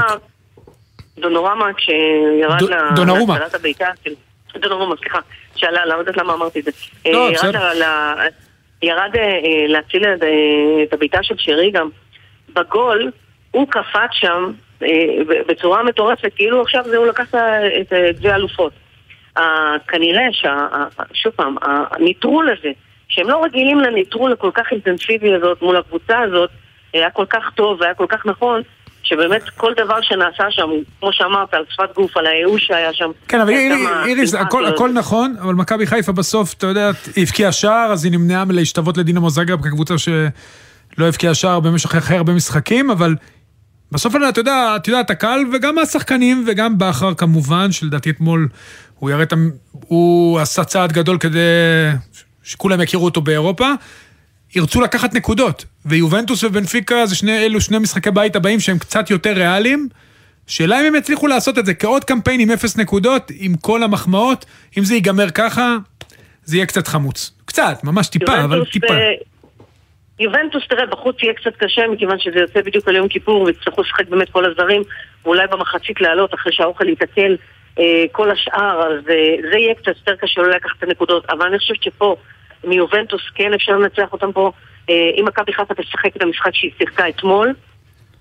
דונורמה- כשירד דו- ל- דונרומה. להצלת הבעיטה, של- דונרומה, סליחה, שעלה, לא יודעת למה אמרתי את זה. לא, אה, ירד בסדר. אה, להציל את, אה, את הבעיטה של שרי גם. בגול, הוא קפץ שם בצורה מטורפת, כאילו עכשיו זה הוא לקח את גביע האלופות. אה, כנראה ששוב פעם, הניטרול הזה, שהם לא רגילים לניטרול הכל כך אינטנסיבי הזאת מול הקבוצה הזאת, היה כל כך טוב והיה כל כך נכון, שבאמת כל דבר שנעשה שם, כמו שאמרת, על שפת גוף, על הייאוש שהיה שם. כן, אבל איריס, הכל- כזאת. הכל נכון, אבל מכבי חיפה בסוף, אתה יודע, היא הבקיעה שער, אז היא נמנעה מלהשתוות לדינמו זאגרב כקבוצה שלא הבקיעה שער במשך הכי הרבה משחקים, אבל בסוף, אתה יודע, אתה יודע, הקהל וגם השחקנים וגם בכר כמובן, שלדעתי אתמול הוא יראה את ה... הוא עשה צעד גדול כדי שכולם יכירו אותו באירופה. ירצו לקחת נקודות, ויובנטוס ובנפיקה זה שני, אלו שני משחקי בית הבאים שהם קצת יותר ריאליים. שאלה אם הם יצליחו לעשות את זה כעוד קמפיין עם אפס נקודות, עם כל המחמאות, אם זה ייגמר ככה, זה יהיה קצת חמוץ. קצת, ממש טיפה, אבל טיפה. אה, יובנטוס, תראה, בחוץ יהיה קצת קשה, מכיוון שזה יוצא בדיוק על יום כיפור, ויצטרכו לשחק באמת כל הזרים, ואולי במחצית לעלות, אחרי שהאוכל יתקל אה, כל השאר, אז אה, זה יהיה קצת יותר קשה לא לקחת את הנקודות. אבל אני חושבת שפה, מיובנטוס כן אפשר לנצח אותם פה. אה, אם מכבי חיפה תשחק את המשחק שהיא שיחקה אתמול,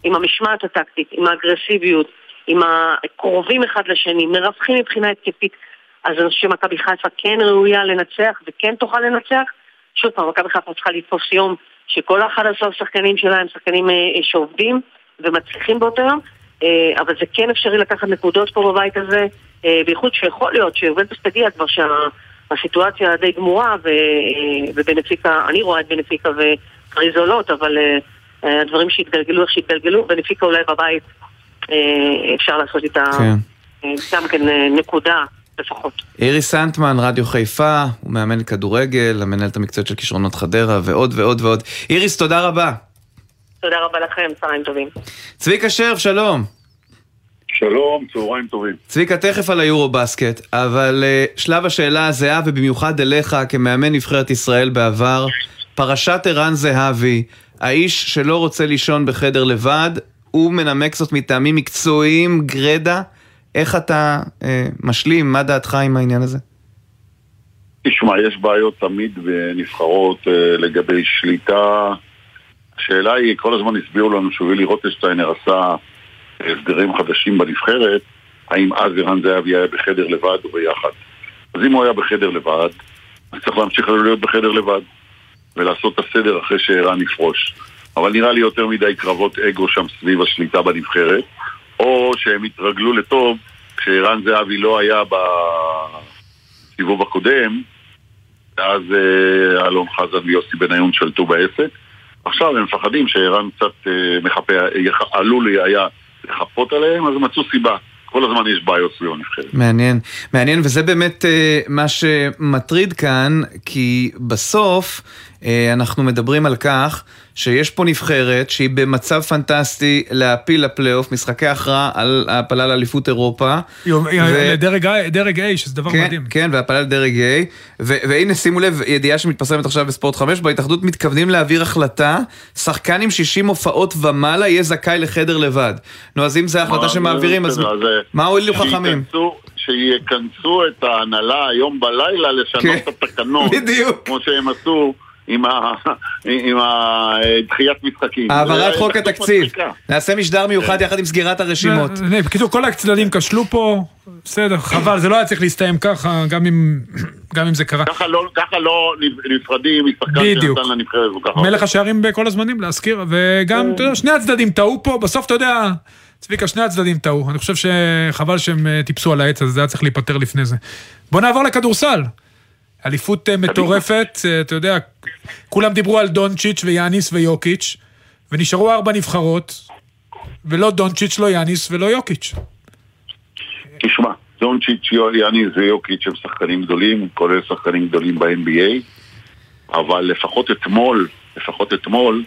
עם המשמעת הטקטית, עם האגרסיביות, עם הקרובים אחד לשני, מרווחים מבחינה התקפית, אז אני חושב שמכבי חיפה כן ראויה לנצח וכן תוכל לנצח. שוב פעם, מכבי חיפה צריכה לתפוס יום שכל ה-11 שחקנים שלה הם שחקנים אה, אה, שעובדים ומצליחים באותו יום, אבל זה כן אפשרי לקחת נקודות פה בבית הזה, בייחוד שיכול להיות שיובנטוס תגיע כבר שהסיטואציה די גמורה ו- אה, ובנפיקה, אני רואה את בנפיקה ופריז עולות, אבל אה, אה, הדברים שהתגלגלו איך שהתגלגלו, בנפיקה אולי בבית אפשר לעשות איתה כן. גם כן נקודה לפחות. איריס סנטמן, רדיו חיפה, הוא מאמן כדורגל, המנהלת המקצועית של כישרונות חדרה, ועוד ועוד ועוד. איריס, תודה רבה. תודה רבה לכם, צהריים טובים. צביקה שרף, שלום. שלום, צהריים טובים. צביקה, תכף על היורו בסקט, אבל uh, שלב השאלה הזהה, ובמיוחד אליך כמאמן נבחרת ישראל בעבר, פרשת ערן זהבי, האיש שלא רוצה לישון בחדר לבד, הוא מנמק זאת מטעמים מקצועיים גרדה. איך אתה uh, משלים, מה דעתך עם העניין הזה? תשמע, יש בעיות תמיד בנבחרות uh, לגבי שליטה. השאלה היא, כל הזמן הסבירו לנו שובילי רוטשטיינר עשה הסדרים חדשים בנבחרת, האם אז ערן זהבי היה בחדר לבד או ביחד. אז אם הוא היה בחדר לבד, אז צריך להמשיך להיות בחדר לבד, ולעשות את הסדר אחרי שערן יפרוש. אבל נראה לי יותר מדי קרבות אגו שם סביב השליטה בנבחרת, או שהם התרגלו לטוב כשערן זהבי לא היה בסיבוב הקודם, ואז אה, אלון חזן ויוסי בניון שלטו בעסק. עכשיו הם מפחדים שערן קצת אה, מחפה, יח- עלול היה לחפות עליהם, אז מצאו סיבה. כל הזמן יש בעיות סביב הנבחרת. מעניין, מעניין, וזה באמת uh, מה שמטריד כאן, כי בסוף אנחנו מדברים על כך שיש פה נבחרת שהיא במצב פנטסטי להפיל לפלייאוף, משחקי הכרעה על העפלה לאליפות אירופה. לדרג A, דרג A, שזה דבר כן, מדהים. כן, והפלה לדרג A, והנה שימו לב, ידיעה שמתפרסמת עכשיו בספורט 5, בהתאחדות מתכוונים להעביר החלטה, שחקן עם 60 הופעות ומעלה יהיה זכאי לחדר לבד. נו, אז אם זו ההחלטה מה, שמעבירים, אז אה, מה הועילו חכמים? שיכנסו- שיכנסו את ההנהלה היום בלילה לשנות כן, את התקנון. בדיוק. כמו שהם עשו עם ה- עם הדחיית משחקים. העברת חוק התקציב. נעשה משדר מיוחד יחד עם סגירת הרשימות. בקיצור, כל הצדדים כשלו פה, בסדר, חבל, זה לא היה צריך להסתיים ככה, גם אם זה קרה. ככה לא- ככה לא נפרדים משחקן. שנתן לנבחרת כל כך הרבה. מלך השערים בכל הזמנים, להזכיר, וגם, אתה יודע, שני הצדדים טעו פה, בסוף אתה יודע, צביקה, שני הצדדים טעו. אני חושב שחבל שהם אה, טיפסו על העץ הזה, זה היה צריך להיפטר לפני זה. בוא נעבור לכדורסל. אליפות אה, מטורפת, אה, אתה יודע, כולם דיברו על דונצ'יץ' ויאניס ויוקיץ', ונשארו ארבע נבחרות, ולא דונצ'יץ', לא יאניס ולא יוקיץ'. תשמע, דונצ'יץ', יאניס ויוקיץ' הם שחקנים גדולים, כולל שחקנים גדולים ב-NBA, אבל לפחות אתמול, לפחות אתמול,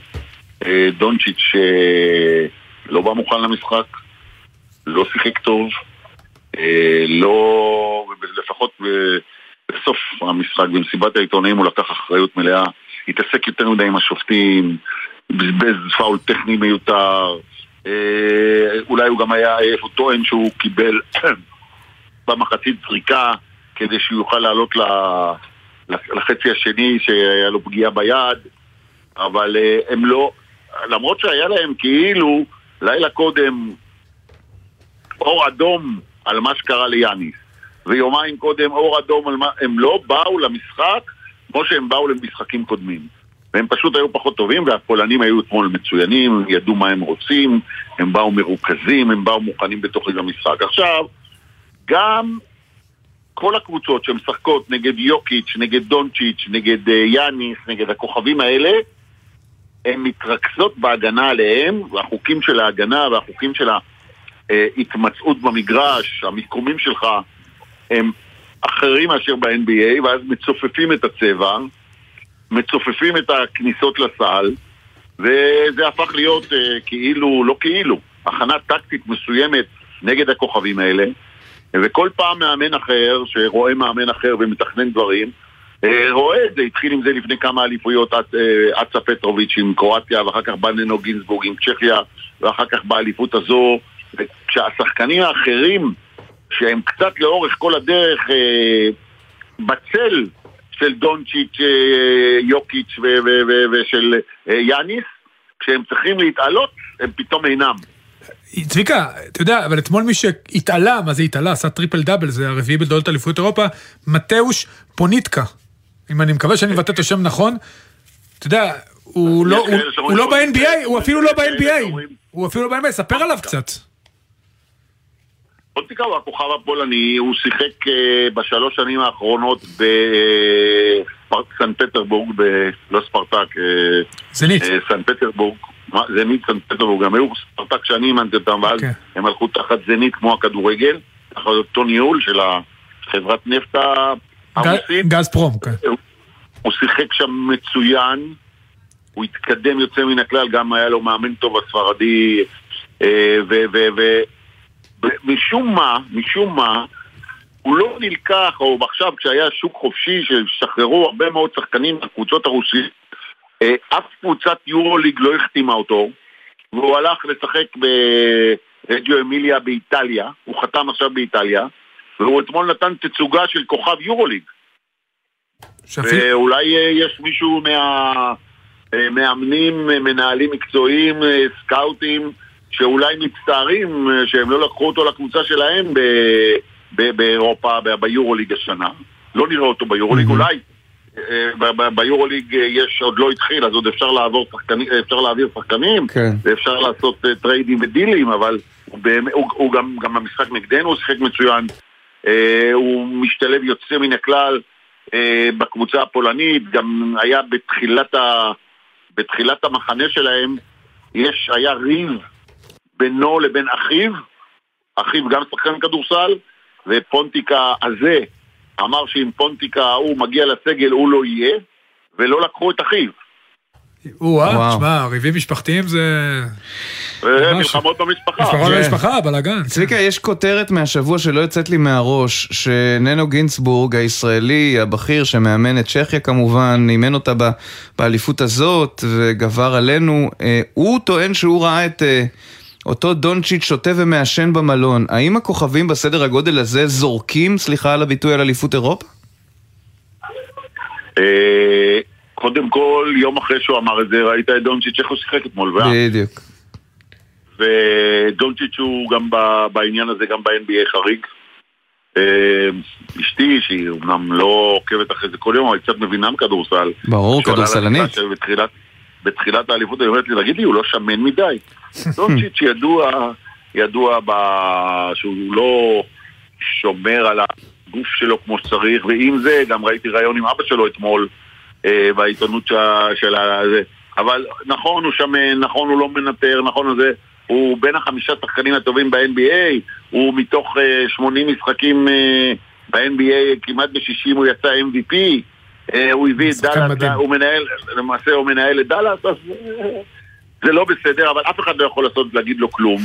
אה, דונצ'יץ' לא בא מוכן למשחק, לא שיחק טוב, לא... לפחות בסוף המשחק, במסיבת העיתונאים הוא לקח אחריות מלאה, התעסק יותר מדי עם השופטים, בזבז פאול טכני מיותר, אה, אולי הוא גם היה הוא טוען שהוא קיבל במחצית זריקה כדי שהוא יוכל לעלות ל- לחצי השני שהיה לו פגיעה ביד, אבל אה, הם לא, למרות שהיה להם כאילו לילה קודם אור אדום על מה שקרה ליאניס, ויומיים קודם אור אדום על מה, הם לא באו למשחק כמו שהם באו למשחקים קודמים. והם פשוט היו פחות טובים, והפולנים היו אתמול מצוינים, ידעו מה הם רוצים, הם באו מרוכזים, הם באו מוכנים בתוך המשחק. עכשיו, גם כל הקבוצות שמשחקות נגד יוקיץ', נגד דונצ'יץ', נגד אה, יאניס, נגד הכוכבים האלה, הן מתרכזות בהגנה עליהם, והחוקים של ההגנה והחוקים של ההתמצאות במגרש, המיקומים שלך, הם אחרים מאשר ב-NBA, ואז מצופפים את הצבע, מצופפים את הכניסות לסל, וזה הפך להיות אה, כאילו, לא כאילו, הכנה טקטית מסוימת נגד הכוכבים האלה, וכל פעם מאמן אחר, שרואה מאמן אחר ומתכנן דברים, אה, רואה את זה, התחיל עם זה לפני כמה אליפויות, אה, אצה פטרוביץ' עם קרואטיה, ואחר כך בא ננו גינזבורג עם צ'כיה, ואחר כך באליפות הזו, וכשהשחקנים האחרים, שהם קצת לאורך כל הדרך אה, בצל של דונצ'יץ', אה, יוקיץ' ו- ו- ו- ושל אה, יאניס, כשהם צריכים להתעלות, הם פתאום אינם. צביקה, אתה יודע, אבל אתמול מי שהתעלה, מה זה התעלה? עשה טריפל דאבל, זה הרביעי בתולדות אליפות אירופה, מתאוש פוניטקה. אם אני מקווה שאני מבטא את השם נכון. אתה יודע, הוא לא, לא ב-NBA, הוא אפילו לא ב-NBA. הוא אפילו לא ב-NBA, ספר עליו קצת. פונטיקה הוא הכוכב הפולני, הוא שיחק אה, בשלוש שנים האחרונות בסן פטרבורג, ב... לא ספרטק, אה, זנית. אה, סן פטרבורג, זנית סן פטרבורג, הם היו ספרטק שאני אימנתי אותם, ואז כן. הם הלכו תחת זנית כמו הכדורגל, תחת אותו ניהול של החברת נפט הרוסית. גז פרום, כן. הוא שיחק שם מצוין, הוא התקדם יוצא מן הכלל, גם היה לו מאמן טוב הספרדי, אה, ומשום מה, משום מה, הוא לא נלקח, או עכשיו כשהיה שוק חופשי, ששחררו הרבה מאוד שחקנים מהקבוצות הרוסית, אה, אף קבוצת יורוליג לא החתימה אותו, והוא הלך לשחק ברג'יו אמיליה באיטליה, הוא חתם עכשיו באיטליה, והוא אתמול נתן תצוגה של כוכב יורוליג. שאפילו- ואולי אה, יש מישהו מהמאמנים, אה, מנהלים מקצועיים, אה, סקאוטים, שאולי מצטערים אה, שהם לא לקחו אותו לקבוצה שלהם ב- ב- באירופה, ב- ביורוליג השנה. לא נראה אותו ביורוליג, אולי אה, ביורוליג אה, יש, עוד לא התחיל, אז עוד אפשר לעבור שחקנים, אפשר להעביר שחקנים, כן. ואפשר לעשות טריידים ודילים, אבל הוא, הוא, הוא גם, גם במשחק נגדנו הוא שיחק מצוין. הוא משתלב יוצא מן הכלל בקבוצה הפולנית, גם היה בתחילת, ה, בתחילת המחנה שלהם, יש, היה ריב בינו לבין אחיו, אחיו גם שחקן כדורסל, ופונטיקה הזה אמר שאם פונטיקה ההוא מגיע לסגל הוא לא יהיה, ולא לקחו את אחיו. או-אה, וואו. שמע, ריבים משפחתיים זה... אה, ממש. מלחמות במשפחה. משפחה כן. במשפחה, בלאגן. צביקה, יש כותרת מהשבוע שלא יוצאת לי מהראש, שננו גינצבורג, הישראלי, הבכיר, שמאמן את צ'כיה כמובן, אימן אותה באליפות הזאת, וגבר עלינו, אה, הוא טוען שהוא ראה את אה, אותו דונצ'יץ' שותה ומעשן במלון. האם הכוכבים בסדר הגודל הזה זורקים, סליחה על הביטוי, על אליפות אירופה? אה, קודם כל, יום אחרי שהוא אמר את זה, ראית את דונצ'יץ' איך הוא שיחק אתמול, ואה. בדיוק. ודונצ'יץ' הוא גם בעניין הזה, גם ב-NBA חריג. אה, אשתי, שהיא אמנם לא עוקבת אחרי זה כל יום, אבל היא קצת מבינה מכדורסל. ברור, כדורסלנית. בתחילת, בתחילת האליפות, היא אומרת לי, תגיד לי, הוא לא שמן מדי. דונצ'יץ' ידוע, ידוע ב... שהוא לא שומר על הגוף שלו כמו שצריך, ועם זה, גם ראיתי ראיון עם אבא שלו אתמול, אה, בעיתונות שה- של ה... זה. אבל נכון, הוא שמן, נכון, הוא לא מנטר, נכון, זה... הוא בין החמישה שחקנים הטובים ב-NBA, הוא מתוך אה, 80 משחקים אה, ב-NBA, כמעט ב-60 הוא יצא MVP, אה, הוא הביא את דאלאס. הוא מנהל, למעשה הוא מנהל את דאלאס, אז אה, זה לא בסדר, אבל אף אחד לא יכול לעשות, להגיד לו כלום.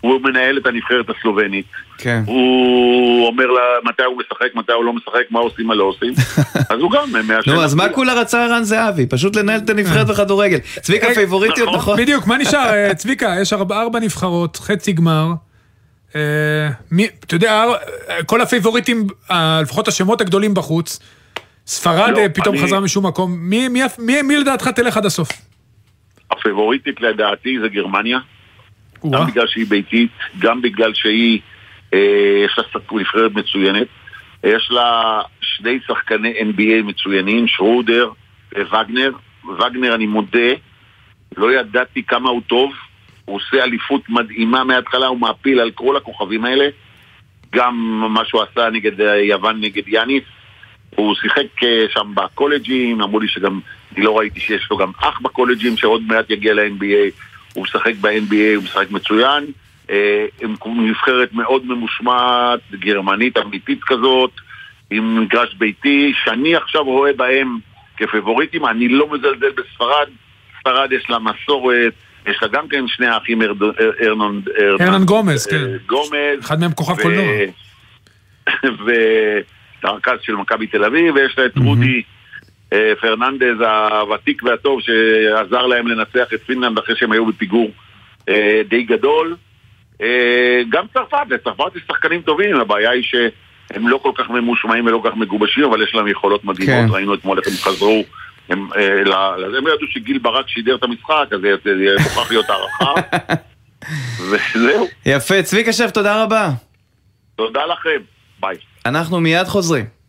הוא מנהל את הנבחרת הסלובנית, כן. הוא אומר לה מתי הוא משחק, מתי הוא לא משחק, מה עושים, מה לא עושים, אז הוא גם מעשן. נו, אז מה כולה רצה ערן זהבי? פשוט לנהל את הנבחרת בכדורגל. צביקה, אה, פייבוריטיות, נכון. נכון? בדיוק, מה נשאר? אה, צביקה, יש ארבע ארבע נבחרות, חצי גמר. אה, אתה יודע, אה, כל הפייבוריטים, אה, לפחות השמות הגדולים בחוץ, ספרד לא, אה, פתאום אני- חזר משום מקום. מי- מי- מי מי לדעתך תלך עד הסוף? הפייבוריטית לדעתי זה גרמניה, או-אה. גם בגלל שהיא ביתית, גם בגלל שהיא, אה, יש לה נבחרת מצוינת, יש לה שני שחקני NBA מצוינים, שרודר ווגנר. וגנר, אני מודה, לא ידעתי כמה הוא טוב, הוא עושה אליפות מדהימה מההתחלה, הוא מעפיל על כל הכוכבים האלה. גם מה שהוא עשה נגד אה, יוון, נגד יאניס. הוא שיחק אה, שם בקולג'ים, אמרו לי שגם, אני לא ראיתי שיש לו גם אח בקולג'ים שעוד מעט יגיע ל-NBA. הוא משחק ב-NBA, הוא משחק מצוין. אה, הם נבחרת מאוד ממושמעת, גרמנית אמיתית כזאת, עם מגרש ביתי, שאני עכשיו רואה בהם כפבוריטים. אני לא מזלזל בספרד, ספרד יש לה מסורת, יש לה גם כן שני האחים ארנון... הרנן גומז, אה, כן. גומז. אחד מהם כוכב קולנוע. והרכז של מכבי תל אביב, ויש לה את רודי פרננדז הוותיק והטוב שעזר להם לנצח את פינלנד אחרי שהם היו בפיגור אה, די גדול. אה, גם צרפת, לצרפת יש שחקנים טובים, הבעיה היא שהם לא כל כך ממושמעים ולא כל כך מגובשים, אבל יש להם יכולות מדהימות, כן. ראינו אתמול איך הם חזרו. הם, אה, הם ידעו שגיל ברק שידר את המשחק, אז זה מוכרח להיות הערכה. וזהו, יפה, צביקה שף, תודה רבה. תודה לכם, ביי. אנחנו מיד חוזרים.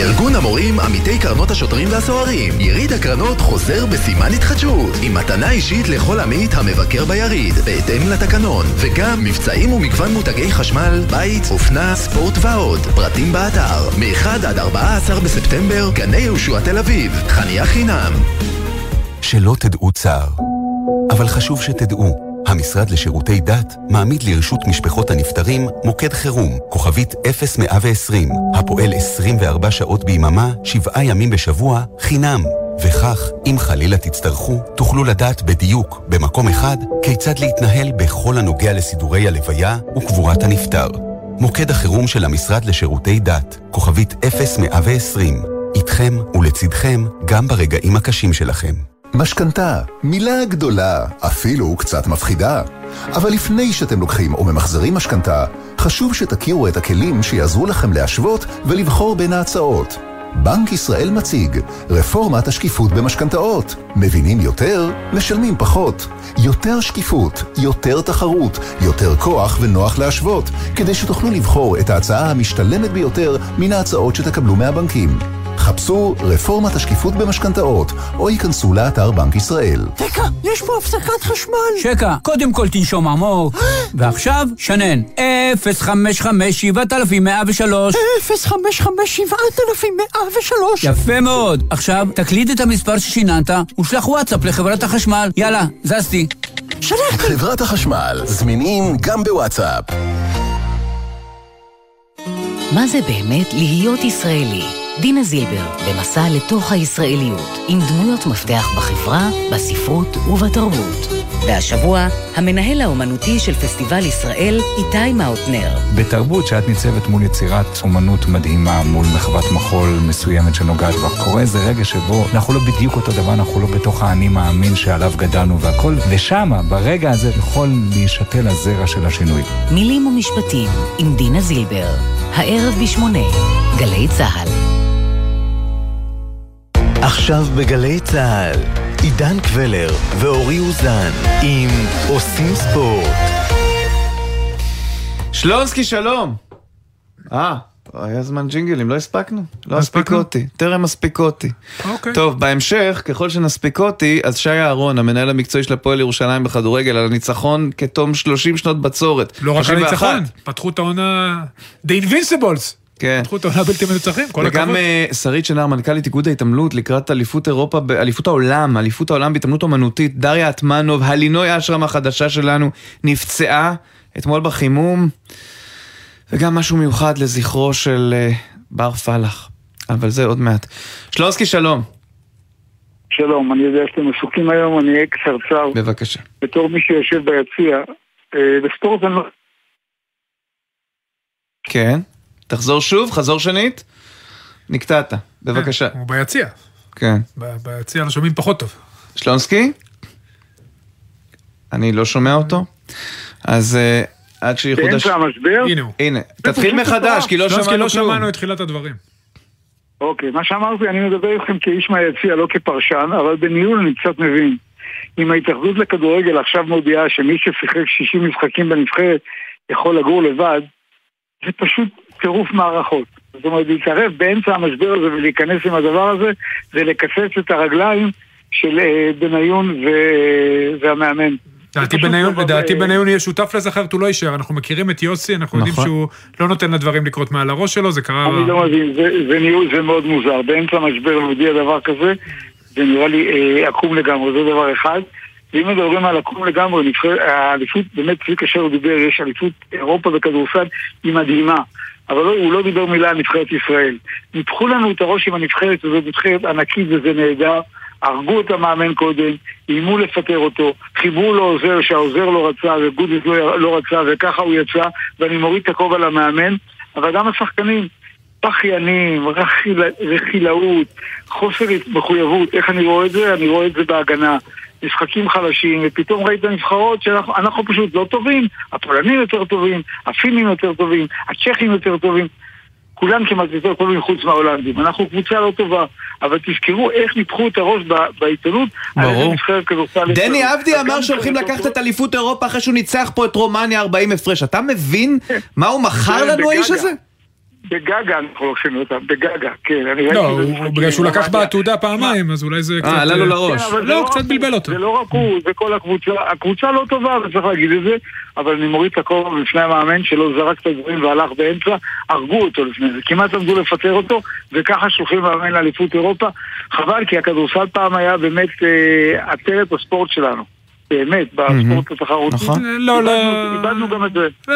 ארגון המורים עמיתי קרנות השוטרים והסוהרים. יריד הקרנות חוזר בסימן התחדשות, עם מתנה אישית לכל עמית המבקר ביריד, בהתאם לתקנון, וגם מבצעים ומגוון מותגי חשמל, בית, אופנה, ספורט ועוד. פרטים באתר, מ-1 עד 14 בספטמבר, גני יהושע תל אביב, חניה חינם. שלא תדעו צער. אבל חשוב שתדעו, המשרד לשירותי דת מעמיד לרשות משפחות הנפטרים מוקד חירום, כוכבית 0120, הפועל 24 שעות ביממה, שבעה ימים בשבוע, חינם. וכך, אם חלילה תצטרכו, תוכלו לדעת בדיוק, במקום אחד, כיצד להתנהל בכל הנוגע לסידורי הלוויה וקבורת הנפטר. מוקד החירום של המשרד לשירותי דת, כוכבית 0120, איתכם ולצידכם גם ברגעים הקשים שלכם. משכנתה, מילה גדולה, אפילו קצת מפחידה. אבל לפני שאתם לוקחים או ממחזרים משכנתה, חשוב שתכירו את הכלים שיעזרו לכם להשוות ולבחור בין ההצעות. בנק ישראל מציג רפורמת השקיפות במשכנתאות. מבינים יותר, משלמים פחות. יותר שקיפות, יותר תחרות, יותר כוח ונוח להשוות, כדי שתוכלו לבחור את ההצעה המשתלמת ביותר מן ההצעות שתקבלו מהבנקים. חפשו רפורמת השקיפות במשכנתאות, או ייכנסו לאתר בנק ישראל. שקה, יש פה הפסקת חשמל. שקה, קודם כל תנשום עמוק. ועכשיו, שנן, 055-7103. 055-7103. יפה מאוד. עכשיו, תקליד את המספר ששיננת, ושלח וואטסאפ לחברת החשמל. יאללה, זזתי. שלחתי. חברת החשמל, זמינים גם בוואטסאפ. מה זה באמת להיות ישראלי? דינה זילבר, במסע לתוך הישראליות, עם דמויות מפתח בחברה, בספרות ובתרבות. והשבוע, המנהל האומנותי של פסטיבל ישראל, איתי מאוטנר. בתרבות שאת ניצבת מול יצירת אומנות מדהימה, מול מחוות מחול מסוימת שנוגעת בך, קורה איזה רגע שבו אנחנו לא בדיוק אותו דבר, אנחנו לא בתוך האני מאמין שעליו גדלנו והכל, ושמה, ברגע הזה, יכול להישתל הזרע של השינוי. מילים ומשפטים, עם דינה זילבר. הערב בשמונה, גלי צה"ל. עכשיו בגלי צה"ל, עידן קבלר ואורי אוזן עם עושים ספורט. שלונסקי, שלום. אה, היה זמן ג'ינגלים, לא הספקנו? לא הספיק אותי, טרם הספיק אותי. אוקיי. טוב, בהמשך, ככל שנספיק אותי, אז שי אהרון, המנהל המקצועי של הפועל ירושלים בכדורגל, על הניצחון כתום 30 שנות בצורת. לא רק 31. הניצחון, פתחו את העונה... The Invincibles. כן. פתחו את העונה בלתי מנוצחים, כל וגם הכבוד. אה, שרית שנר, מנכ"לית איגוד ההתעמלות לקראת אליפות אירופה, אליפות העולם, אליפות העולם בהתעמלות אומנותית, דריה עטמנוב, הלינוי אשרם החדשה שלנו, נפצעה אתמול בחימום, וגם משהו מיוחד לזכרו של אה, בר פלח, אבל זה עוד מעט. שלונסקי, שלום. שלום, אני יודע שאתם עסוקים היום, אני אהיה קצרצר. בבקשה. בתור מי שיושב ביציע, אה, בספורט אני לא... כן, תחזור שוב, חזור שנית. נקטעת, בבקשה. הוא ביציע. כן. ביציע לא שומעים פחות טוב. שלונסקי? אני לא שומע אותו. אז אה, עד שיחודש... באמצע המשבר? הנה הוא. הנה, תתחיל מחדש, כי לא שלונסקי, שמענו לא כלום. שמענו את תחילת הדברים. אוקיי, מה שאמרתי, אני מדבר איתכם כאיש מהיציע, לא כפרשן, אבל בניהול אני קצת מבין. אם ההתאחדות לכדורגל עכשיו מודיעה שמי ששיחק 60 משחקים בנבחרת יכול לגור לבד, זה פשוט טירוף מערכות. זאת אומרת, להתערב באמצע המשבר הזה ולהיכנס עם הדבר הזה, זה לקצץ את הרגליים של אה, בניון ו- והמאמן. לדעתי פשוט בניון- לדעתי אה, בניון יהיה שותף לזה, אחרת הוא לא יישאר. אנחנו מכירים את יוסי, אנחנו יודעים נכון. שהוא לא נותן לדברים לקרות מעל הראש שלו, זה קרה... אני לא מבין, זה, זה ניהול, זה מאוד מוזר. באמצע המשבר להודיע דבר כזה, זה נראה לי אה, עקום לגמרי, זה דבר אחד. ואם מדברים על עקום לגמרי, האליפות, באמת צביקה שר דיבר, יש אליפות אירופה בכדורסל, היא מדהימה. אבל לא, הוא לא דיבר מילה על נבחרת ישראל. ניפחו לנו את הראש עם הנבחרת הזאת, נבחרת ענקית וזה נהדר. הרגו את המאמן קודם, איימו לפטר אותו, חיברו לו עוזר שהעוזר לא רצה וגודס לא, לא רצה וככה הוא יצא ואני מוריד את הכובע למאמן אבל גם השחקנים רכיל, רכילאות, חוסר מחויבות, איך אני רואה את זה? אני רואה את זה בהגנה. משחקים חלשים, ופתאום ראית נבחרות שאנחנו אנחנו פשוט לא טובים, הפולנים יותר טובים, הפינים יותר טובים, הצ'כים יותר טובים, כולם כמעט יותר טובים חוץ מההולנדים. אנחנו קבוצה לא טובה, אבל תזכרו איך ניפחו את הראש בעיתונות. על איזה ברור. נבחרת כדורסל דני. עבדי אמר שהולכים נבחרת לקחת את אליפות אירופה אחרי שהוא ניצח פה את רומניה 40 הפרש. אתה מבין מה הוא מכר כן, לנו האיש. הזה? בגגה אנחנו לוקחים אותם, בגגה, כן. לא, הוא- בגלל שהוא לקח בעתודה פעמיים, אז אולי זה קצת... עלה לו לראש. כן, זה לא, רק קצת הוא, בלבל אותו. זה לא רק הוא, זה כל הקבוצה. הקבוצה לא טובה, וצריך להגיד את זה, אבל אני מוריד את הכובע בפני המאמן שלא זרק את הדברים והלך באמצע, הרגו אותו לפני זה, כמעט עמדו לפטר אותו, וככה שולחים מאמן לאליפות אירופה. חבל, כי הכדורסל פעם היה באמת אה, עטרת הספורט שלנו. באמת, בספורט התחרותי. נכון. לא, לא... איבדנו- גם את זה. לא,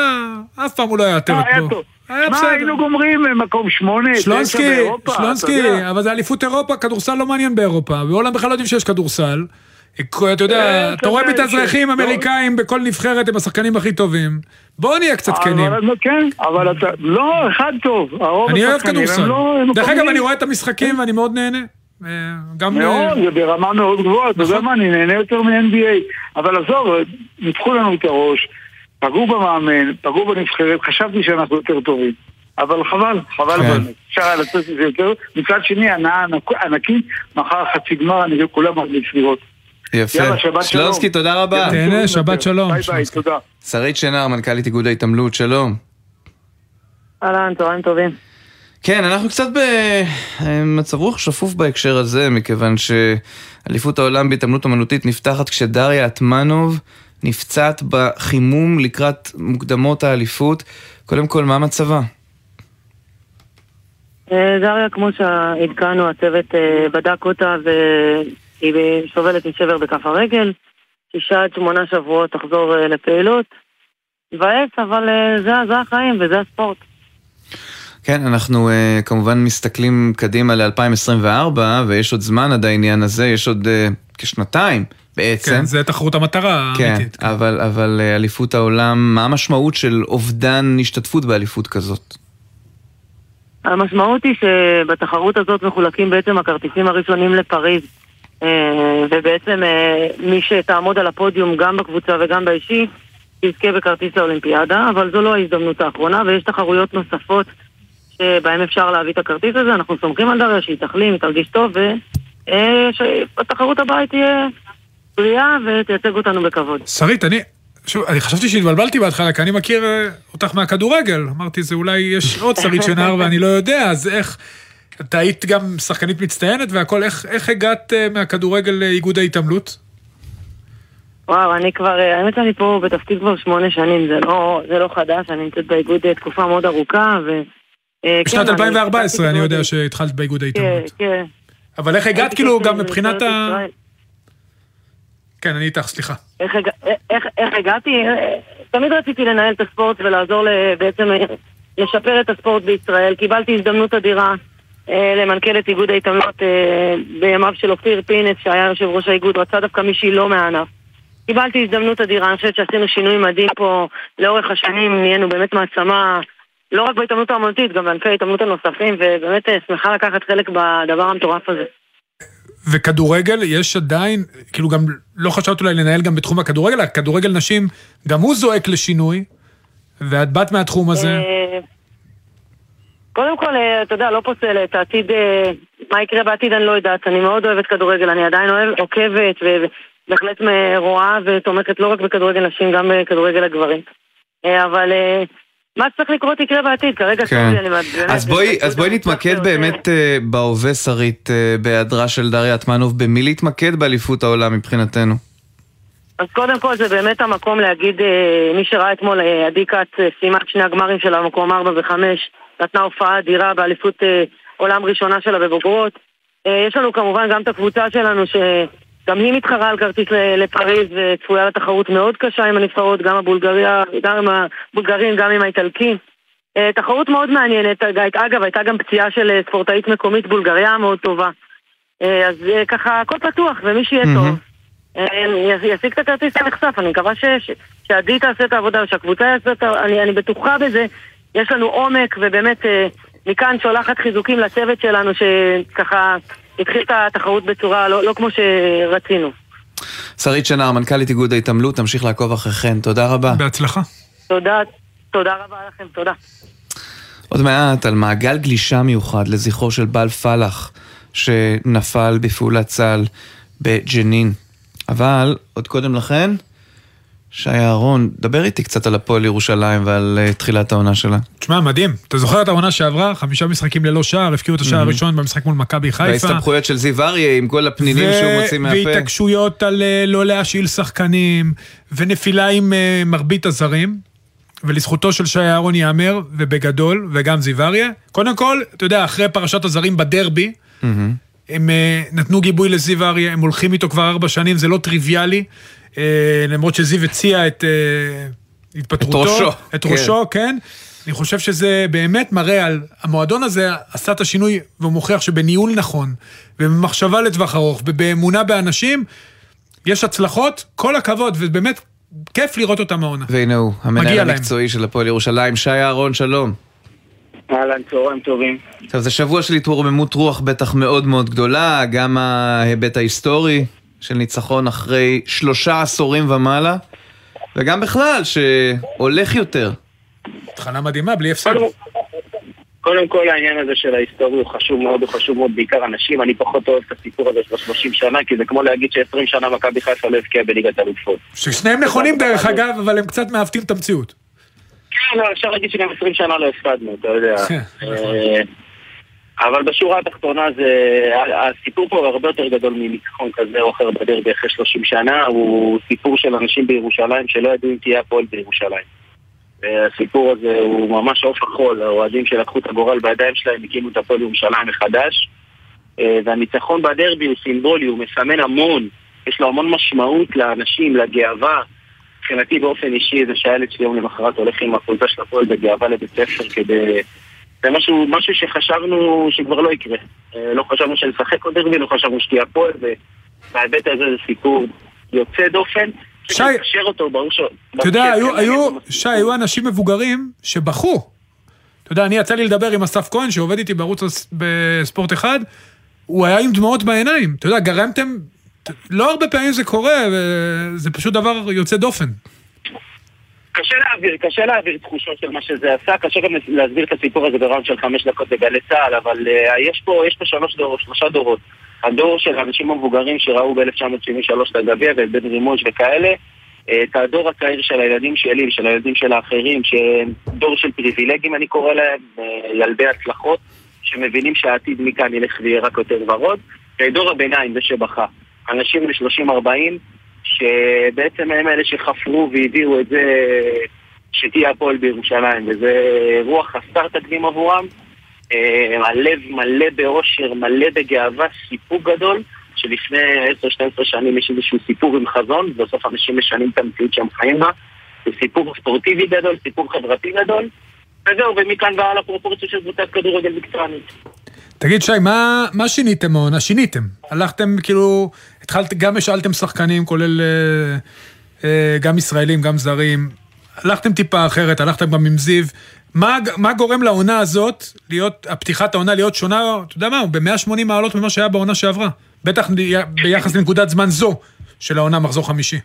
אף פעם הוא לא היה אה, עטרת היה פה. היה מה, בסדר. היינו גומרים אה, מקום שמונה, תשע שלונסקי, באירופה, שלונסקי. אבל זה אליפות אירופה, כדורסל לא מעניין באירופה. בהולנד בכלל לא יודעים שיש כדורסל. אתה יודע, אה, אתה רואה מתאזרחים ש- אמריקאים בכל נבחרת הם השחקנים הכי טובים. בואו נהיה קצת כנים. אבל, כן, אבל אתה, לא, אחד טוב. אני אוהב כדורסל. לא- דרך אגב. אני רואה את המשחקים ואני מאוד נהנה. אה, גם... מאוד, אה, זה ברמה מאוד גבוהה, אתה יודע נכון. מה, אני נהנה יותר מ-NBA. אבל עזוב, ניפחו לנו את הראש, פגעו במאמן, פגעו בנבחרת, חשבתי שאנחנו יותר טובים. אבל חבל, חבל כן. באמת. אפשר היה לצאת מזה יותר. מצד שני, הנאה ענק- ענקית, מחר חצי גמר, אני כולם מרגיש לראות. יפה. יאללה, שבת שלום. שלונסקי, תודה רבה. תהנה, שבת שלום. ביי ביי. תודה. שרית שנר, מנכ"לית איגוד ההתעמלות, שלום. אהלן, צהריים טובים. כן, אנחנו קצת במצב רוח שפוף בהקשר הזה, מכיוון שאליפות העולם בהתעמלות אמנותית נפתחת כשדריה עטמנוב נפצעת בחימום לקראת מוקדמות האליפות. קודם כל, מה מצבה? אה, דריה, כמו שעדכנו, הצוות אה, בדק אותה והיא סובלת משבר בכף הרגל. שישה עד שמונה שבועות תחזור אה, לפעילות. מבאס, אבל אה, זה, זה החיים וזה הספורט. כן, אנחנו uh, כמובן מסתכלים קדימה ל-2024, ויש עוד זמן עד העניין הזה, יש עוד uh, כשנתיים בעצם. כן, זה תחרות המטרה כן, האמיתית. אבל, אבל אה, אליפות העולם, מה המשמעות של אובדן השתתפות באליפות כזאת? המשמעות היא שבתחרות הזאת מחולקים בעצם הכרטיסים הראשונים לפריז. אה, ובעצם אה, מי שתעמוד על הפודיום גם בקבוצה וגם באישי, תזכה בכרטיס לאולימפיאדה, אבל זו לא ההזדמנות האחרונה, ויש תחרויות נוספות שבהן אפשר להביא את הכרטיס הזה. אנחנו סומכים על דריה שהיא תחלים, היא תרגיש טוב, ושבתחרות הבאה היא תהיה בריאה ותייצג אותנו בכבוד. שרית, אני... שוב, אני חשבתי שהתבלבלתי בהתחלה, כי אני מכיר אה, אותך מהכדורגל. אמרתי, זה אולי יש עוד שרית שנהר ואני לא יודע, אז איך... אתה היית גם שחקנית מצטיינת והכל, איך, איך הגעת אה, מהכדורגל לאיגוד ההתעמלות? וואו, אני כבר, אה, האמת שאני פה בתפקיד כבר שמונה שנים, זה לא, זה לא חדש, אני נמצאת באיגוד תקופה מאוד ארוכה, ו... אה, בשנת כן, 2014 אני התחלתי יודע. שהתחלת באיגוד כן, ההתעמלות. כן. אבל איך הגעת כאילו גם מבחינת ה... ישראל. כן, אני איתך, סליחה. איך. איך, איך הגעתי? תמיד רציתי לנהל את הספורט ולעזור בעצם לשפר את הספורט בישראל. קיבלתי הזדמנות אדירה אה, למנכ"ל את איגוד ההתעמלות אה, בימיו של אופיר פינס, שהיה יושב ראש האיגוד, רצה דווקא מישהי לא מהענף. קיבלתי הזדמנות אדירה, אני חושבת שעשינו שינוי מדהים פה לאורך השנים, נהיינו באמת מעצמה, לא רק בהתעמלות האמנותית, גם בענפי ההתעמלות הנוספים, ובאמת אה, שמחה לקחת חלק בדבר המטורף הזה. וכדורגל, יש עדיין, כאילו גם לא חשבת אולי לנהל גם בתחום הכדורגל, הכדורגל נשים, גם הוא זועק לשינוי, ואת באת מהתחום הזה. אה, קודם כל, אה, אתה יודע, לא פוסלת, העתיד, אה, מה יקרה בעתיד אני לא יודעת, אני מאוד אוהבת כדורגל, אני עדיין אוהבת, עוקבת ובהחלט רואה ותומכת לא רק בכדורגל נשים, גם בכדורגל הגברים. אבל מה שצריך לקרות יקרה בעתיד, כרגע כן. סורי, אני באמת... אז בואי, אז בואי נתמקד באמת אה, בהווה, שרית, אה, בהיעדרה של דריה עטמנוב, במי להתמקד באליפות העולם מבחינתנו? אז קודם כל זה באמת המקום להגיד, אה, מי שראה אתמול, עדי כץ סיימה את שני הגמרים שלה במקום 4 ו-5, נתנה הופעה אדירה באליפות עולם ראשונה שלה בבוגרות. יש לנו כמובן גם את הקבוצה שלנו שגם היא מתחרה על כרטיס לפריז וצפויה לתחרות מאוד קשה עם הנבחרות, גם הבולגריה, גם עם הבולגרים, גם עם האיטלקים. אה, תחרות מאוד מעניינת, אגב, הייתה גם פציעה של אה, ספורטאית מקומית בולגריה מאוד טובה. אה, אז אה, ככה, הכל פתוח, ומי שיהיה טוב. אה, י- ישיג את הכרטיס הנחשף, אני מקווה ש- שעדי תעשה את העבודה ושהקבוצה יעשה את ה... אני, אני בטוחה בזה, יש לנו עומק ובאמת אה, מכאן שולחת חיזוקים לצוות שלנו שככה התחיל את התחרות בצורה לא, לא כמו שרצינו. שרית שנר, מנכ"לית איגוד ההתעמלות, תמשיך לעקוב אחריכן, תודה רבה. בהצלחה. תודה, תודה רבה לכם, תודה. עוד מעט על מעגל גלישה מיוחד לזכרו של בל פלח שנפל בפעולת צה"ל בג'נין. אבל עוד קודם לכן, שי אהרון, דבר איתי קצת על הפועל ירושלים ועל uh, תחילת העונה שלה. תשמע, מדהים. אתה זוכר את העונה שעברה? חמישה משחקים ללא שער, הפקיעו את השער. הראשון במשחק מול מכבי חיפה. וההסתבכויות של זיו אריה עם כל הפנינים ו- שהוא מוציא מהפה. והתעקשויות על אה, לא להשאיל שחקנים, ונפילה עם אה, מרבית הזרים. ולזכותו של שי אהרון ייאמר, ובגדול, וגם זיו אריה. קודם כל, אתה יודע, אחרי פרשת הזרים בדרבי, מהמם. הם אה, נתנו גיבוי לזיו אריה, הם הולכים איתו כבר ארבע שנים, זה לא טריוויאלי. אה, למרות שזיו הציע את אה, התפטרותו. את ראשו, את כן. ראשו, כן. אני חושב שזה באמת מראה על... המועדון הזה עשה את השינוי, והוא מוכיח שבניהול נכון, ובמחשבה לטווח ארוך, ובאמונה באנשים, יש הצלחות, כל הכבוד, ובאמת כיף לראות אותם העונה. והנה הוא, המנהל להם. המקצועי של הפועל ירושלים, שי אהרון, שלום. אהלן, צהריים טובים. עכשיו, זה שבוע של התרוממות רוח בטח מאוד מאוד גדולה, גם ההיבט ההיסטורי של ניצחון אחרי שלושה עשורים ומעלה, וגם בכלל, שהולך יותר. התחלה מדהימה, בלי הפסד. קודם כל העניין הזה של ההיסטוריה הוא חשוב מאוד, הוא חשוב מאוד בעיקר אנשים, אני פחות אוהב את הסיפור הזה של 30 שנה, כי זה כמו להגיד ש-20 שנה מכבי חיפה לא הבקיעה בליגת אלופות. ששניהם נכונים דרך אגב, אבל הם קצת מעוותים את המציאות. כן, לא, אפשר להגיד שגם 20 שנה לא הפסדנו, אתה יודע. אה, אבל בשורה התחתונה זה, הסיפור פה הרבה יותר גדול מניצחון כזה או אחר בדרבי אחרי 30 שנה, הוא סיפור של אנשים בירושלים שלא ידעו אם תהיה הפועל בירושלים. והסיפור הזה הוא ממש עוף החול, האוהדים שלקחו את הגורל בידיים שלהם הקימו את הפועל ירושלים מחדש. אה, והניצחון בדרבי הוא סימבולי, הוא מסמן המון, יש לו המון משמעות לאנשים, לגאווה. מבחינתי באופן אישי זה שהילד שלי יום למחרת הולך עם החולצה של הפועל בגאווה לבית ספר כדי... זה משהו, משהו שחשבנו שכבר לא יקרה. אה, לא חשבנו שנשחק עוד דרבי, לא חשבנו שתהיה הפועל, ובהיבט הזה זה סיפור יוצא דופן. שי, צריך לקשר אותו, ברור ש... אתה יודע, היו, היו, שי, היו אנשים מבוגרים שבכו. אתה יודע, אני יצא לי לדבר עם אסף כהן, שעובד איתי בערוץ בספורט אחד, הוא היה עם דמעות בעיניים. אתה יודע, גרמתם, לא הרבה פעמים זה קורה, וזה פשוט דבר יוצא דופן. קשה להעביר, קשה להעביר תחושות של מה שזה עשה, קשה גם להסביר את הסיפור הזה בראונד של חמש דקות בגלי צה"ל, אבל uh, יש פה, יש פה שלוש דורות, שלושה דורות. הדור של האנשים המבוגרים שראו ב-1973 את הגביע ואת בן רימון וכאלה, אה, את הדור הצעיר של הילדים שלי ושל הילדים של האחרים, שהם דור של פריבילגים אני קורא להם, אה, ילדי הצלחות, שמבינים שהעתיד מכאן ילך ויהיה רק יותר ורוד, ודור הביניים, זה שבכה. אנשים ב-30-40, שבעצם הם אלה שחפרו והביאו את זה שתהיה הפועל בירושלים, וזה רוח חסר תקדים עבורם. אה, הלב מלא באושר, מלא בגאווה, סיפוק גדול, שלפני 10-12 שנים יש איזשהו סיפור עם חזון, ובסוף אנשים משנים את המציאות שהם חיים בה. זה סיפור ספורטיבי גדול, סיפור חברתי גדול, וזהו, ומכאן והלאה פרופורציה של קבוצת כדורגל מקצוענית. תגיד, שי, מה, מה שיניתם העונה? שיניתם. הלכתם, כאילו, התחלתם, גם השאלתם שחקנים, כולל אה, אה, גם ישראלים, גם זרים. הלכתם טיפה אחרת, הלכתם גם עם זיו. מה, מה גורם לעונה הזאת, להיות, הפתיחת העונה להיות שונה, אתה יודע מה, ב-180 מעלות ממה שהיה בעונה שעברה. בטח ביחס לנקודת זמן זו של העונה מחזור חמישי.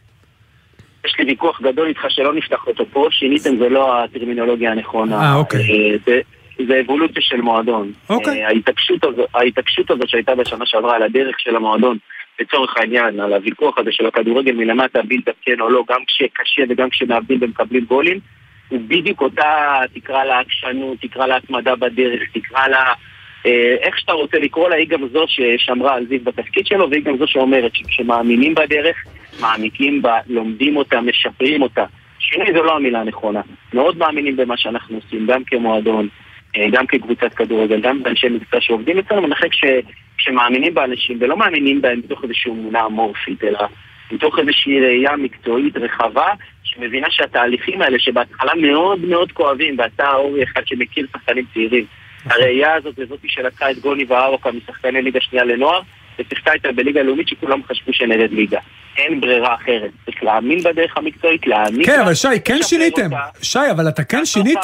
יש לי ויכוח גדול איתך שלא נפתח אותו פה, שיניתם זה לא הטרמינולוגיה הנכונה. אה, אוקיי. אה, זה, זה אבולוציה של מועדון. אוקיי. ההתעקשות הזו- ההתעקשות הזאת שהייתה בשנה שעברה על הדרך של המועדון, לצורך העניין, על הוויכוח הזה של הכדורגל מלמטה, בילדאפ כן או לא, גם כשקשה וגם כשמאבדים ומקבלים גולים, הוא בדיוק אותה, תקרא לה עקשנות, תקרא לה התמדה בדרך, תקרא לה... אה, איך שאתה רוצה לקרוא לה, היא גם זו ששמרה על זיו בתפקיד שלו, והיא גם זו שאומרת שכשמאמינים בדרך, מעמיקים בה, לומדים אותה, משפרים אותה. שינוי זו לא המילה הנכונה. מאוד מאמינים במה שאנחנו עושים, גם כמועדון, אה, גם כקבוצת כדורגל, גם באנשי מקצוע שעובדים אצלנו, ואני חושב כשמאמינים באנשים, ולא מאמינים בהם מתוך איזושהי אמונה אמורפית, אלא מתוך איזושהי ראייה מקצועית רחבה, שמבינה שהתהליכים האלה, שבהתחלה מאוד מאוד כואבים, ואתה אורי אחד שמכיר שחקנים צעירים, הראייה הזאת זה זאתי שלקחה את גוני וארוקה משחקני ליגה שנייה לנוער, ושיחקה איתה בליגה לאומית שכולם חשבו שנרד ליגה. אין ברירה אחרת. צריך להאמין בדרך המקצועית, להאמין כן, אבל שי, כן שיניתם. שי, אבל אתה כן שינית.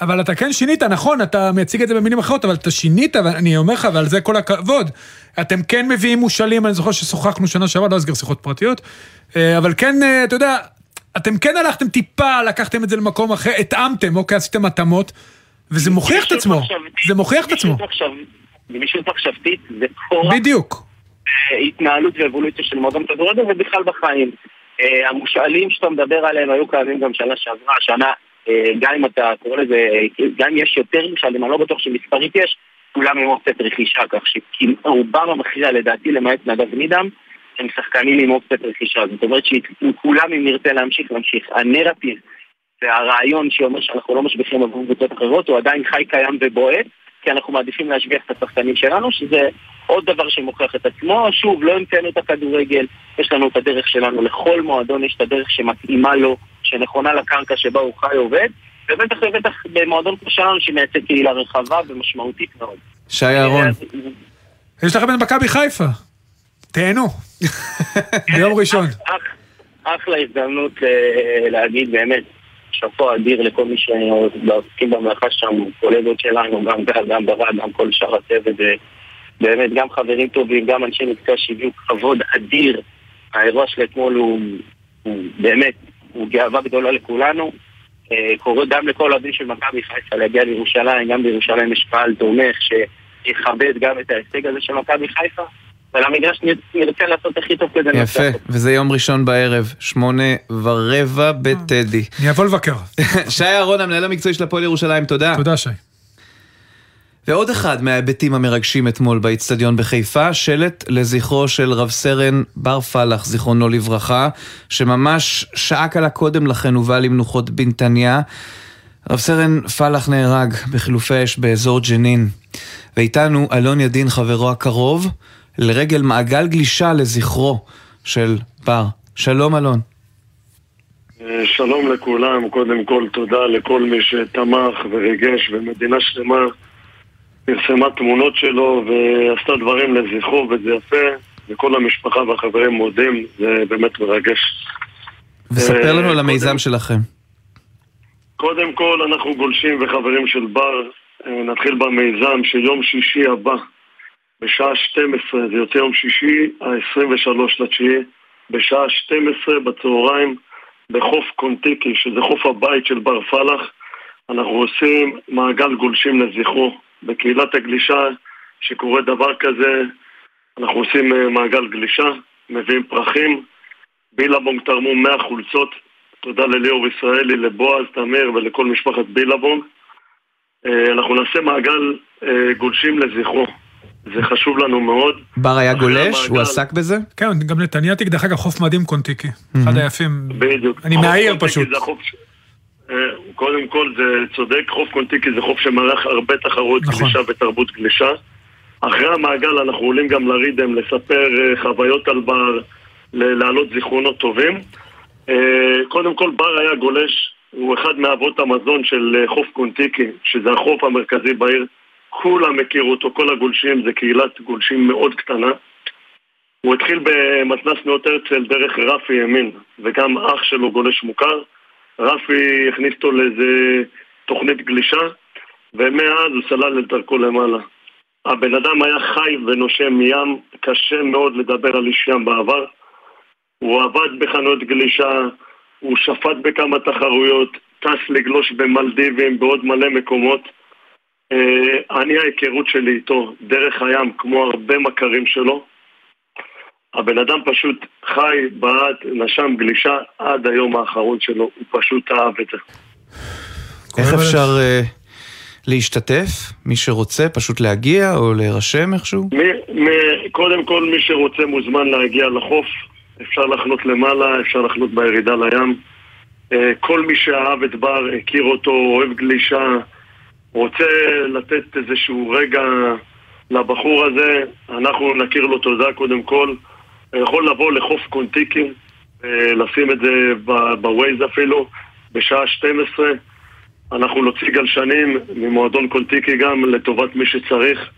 אבל אתה כן שינית, נכון, אתה מציג את זה במילים אחרות, אבל אתה שינית, ואני אומר לך, ועל זה כל הכבוד. אתם כן מביאים מושאלים, אני זוכר ששוחחנו שנה שעברה, לא אסגר שיחות פרטיות, אה, אבל כן, אה, אתה יודע, אתם כן הלכתם טיפה, לקחתם את זה למקום אחר, התאמתם, אוקיי, עשיתם התאמות, וזה מוכיח את עצמו. זה מוכיח את עצמו. גמישות מחשבתית זה כורח בדיוק. אה, התנהלות ואבולוציה של מועדון כדורגל ובכלל בחיים. אה, המושאלים שאתה מדבר עליהם היו קיימים גם שנה שעברה, השנה, אה, גם אם אתה קורא לזה, גם אם יש יותר מושאלים, אני לא בטוח שמספרית יש, כולם עם אופציית רכישה, כך שרובם המכריע לדעתי, למעט נדב נידם, הם שחקנים עם אופציית רכישה. זאת אומרת שכולם אם נרצה להמשיך, נמשיך. הנרטיב והרעיון שאומר שאנחנו לא משביחים עבור קבוצות אחרות, הוא עדיין חי, קיים ובועט, כי אנחנו מעדיפים להשביח את השחקנים שלנו, שזה עוד דבר שמוכיח את עצמו. שוב, לא המצאנו את הכדורגל, יש לנו את הדרך שלנו. לכל מועדון יש את הדרך שמתאימה לו, שנכונה לקרקע שבה הוא חי עובד, ובטח ובטח במועדון כמו שלנו שמייצג קהילה רחבה ומשמעותית מאוד. שי אהרון. יש לכם את מכבי חיפה. תהנו. ביום ראשון. אחלה הזדמנות אה, להגיד באמת שאפו אדיר לכל מי שעוסקים במלאכה שם, קולגות שלנו, גם גל, גם ברד, גם כל שאר הצוות, באמת גם חברים טובים, גם אנשי מקצוע שהביאו כבוד אדיר. האירוע של אתמול הוא, הוא באמת, הוא גאווה גדולה לכולנו. אה, קורא גם לכל אוהדים של מכבי חיפה להגיע לירושלים, גם בירושלים יש קהל תומך שיכבד גם את ההישג הזה של מכבי חיפה. ולמגרש נרצה לעשות הכי טוב כדי לנצח. יפה, וזה יום ראשון בערב, שמונה ורבע בטדי. אני אבוא לבקר. שי אהרון, המנהל המקצועי של הפועל ירושלים, תודה. תודה, שי. ועוד אחד מההיבטים המרגשים אתמול באיצטדיון בחיפה, שלט לזכרו של רב סרן בר פלח, זיכרונו לברכה, שממש שעה קלה קודם לכן הובא למנוחות בנתניה. רב סרן פלח נהרג בחילופי אש באזור ג'נין. ואיתנו אלון ידין, חברו הקרוב, לרגל מעגל גלישה לזכרו של בר. שלום אלון. שלום לכולם, קודם כל תודה לכל מי שתמך וריגש ומדינה שלמה פרסמה תמונות שלו ועשתה דברים לזכרו וזה יפה וכל המשפחה והחברים מודים, זה באמת מרגש. וספר לנו על המיזם שלכם. קודם כל אנחנו גולשים וחברים של בר, נתחיל במיזם שיום שישי הבא בשעה 12, זה יוצא יום שישי, ה-23 לתשיעי, בשעה 12 בצהריים בחוף קונטיקי, שזה חוף הבית של בר פלח, אנחנו עושים מעגל גולשים לזכרו. בקהילת הגלישה, שקורה דבר כזה, אנחנו עושים אה, מעגל גלישה, מביאים פרחים, בילבונג תרמו 100 חולצות, תודה לליאור ישראלי, לבועז, תמיר ולכל משפחת בילבונג. אה, אנחנו נעשה מעגל אה, גולשים לזכרו. זה חשוב לנו מאוד. בר היה גולש? הוא עסק בזה? כן, גם נתניאתיק, דרך אגב, חוף מדהים קונטיקי. אחד היפים. בדיוק. אני מהעיר פשוט. אה, קודם כל זה צודק, חוף קונטיקי זה חוף שמארח הרבה תחרות נכון. גלישה ותרבות גלישה. אחרי המעגל אנחנו עולים גם לרידם לספר אה, חוויות על בר, להעלות זיכרונות טובים. אה, קודם כל בר היה גולש, הוא אחד מאבות המזון של חוף קונטיקי, שזה החוף המרכזי בעיר. כולם הכירו אותו, כל הגולשים, זה קהילת גולשים מאוד קטנה. הוא התחיל במתנ"ס נאות הרצל דרך רפי ימין, וגם אח שלו גולש מוכר. רפי הכניס אותו לאיזה תוכנית גלישה, ומאז הוא סלל את דרכו למעלה. הבן אדם היה חי ונושם מים, קשה מאוד לדבר על איש ים בעבר. הוא עבד בחנויות גלישה, הוא שפט בכמה תחרויות, טס לגלוש במלדיבים, בעוד מלא מקומות. אה, אני ההיכרות שלי איתו דרך הים, כמו הרבה מכרים שלו. הבן אדם פשוט חי, בעט, נשם גלישה עד היום האחרון שלו, הוא פשוט אהב את זה. איך אפשר uh, להשתתף? מי שרוצה פשוט להגיע או להירשם איכשהו? מ- מ- קודם כל מי שרוצה מוזמן להגיע לחוף, אפשר לחנות למעלה, אפשר לחנות בירידה לים. Uh, כל מי שאהב את בר, הכיר אותו, אוהב גלישה, רוצה לתת איזשהו רגע לבחור הזה, אנחנו נכיר לו תודה קודם כל. יכול לבוא לחוף קונטיקי, אה, לשים את זה בווייז אפילו, בשעה 12. אנחנו נוציא גלשנים ממועדון קונטיקי גם לטובת מי שצריך.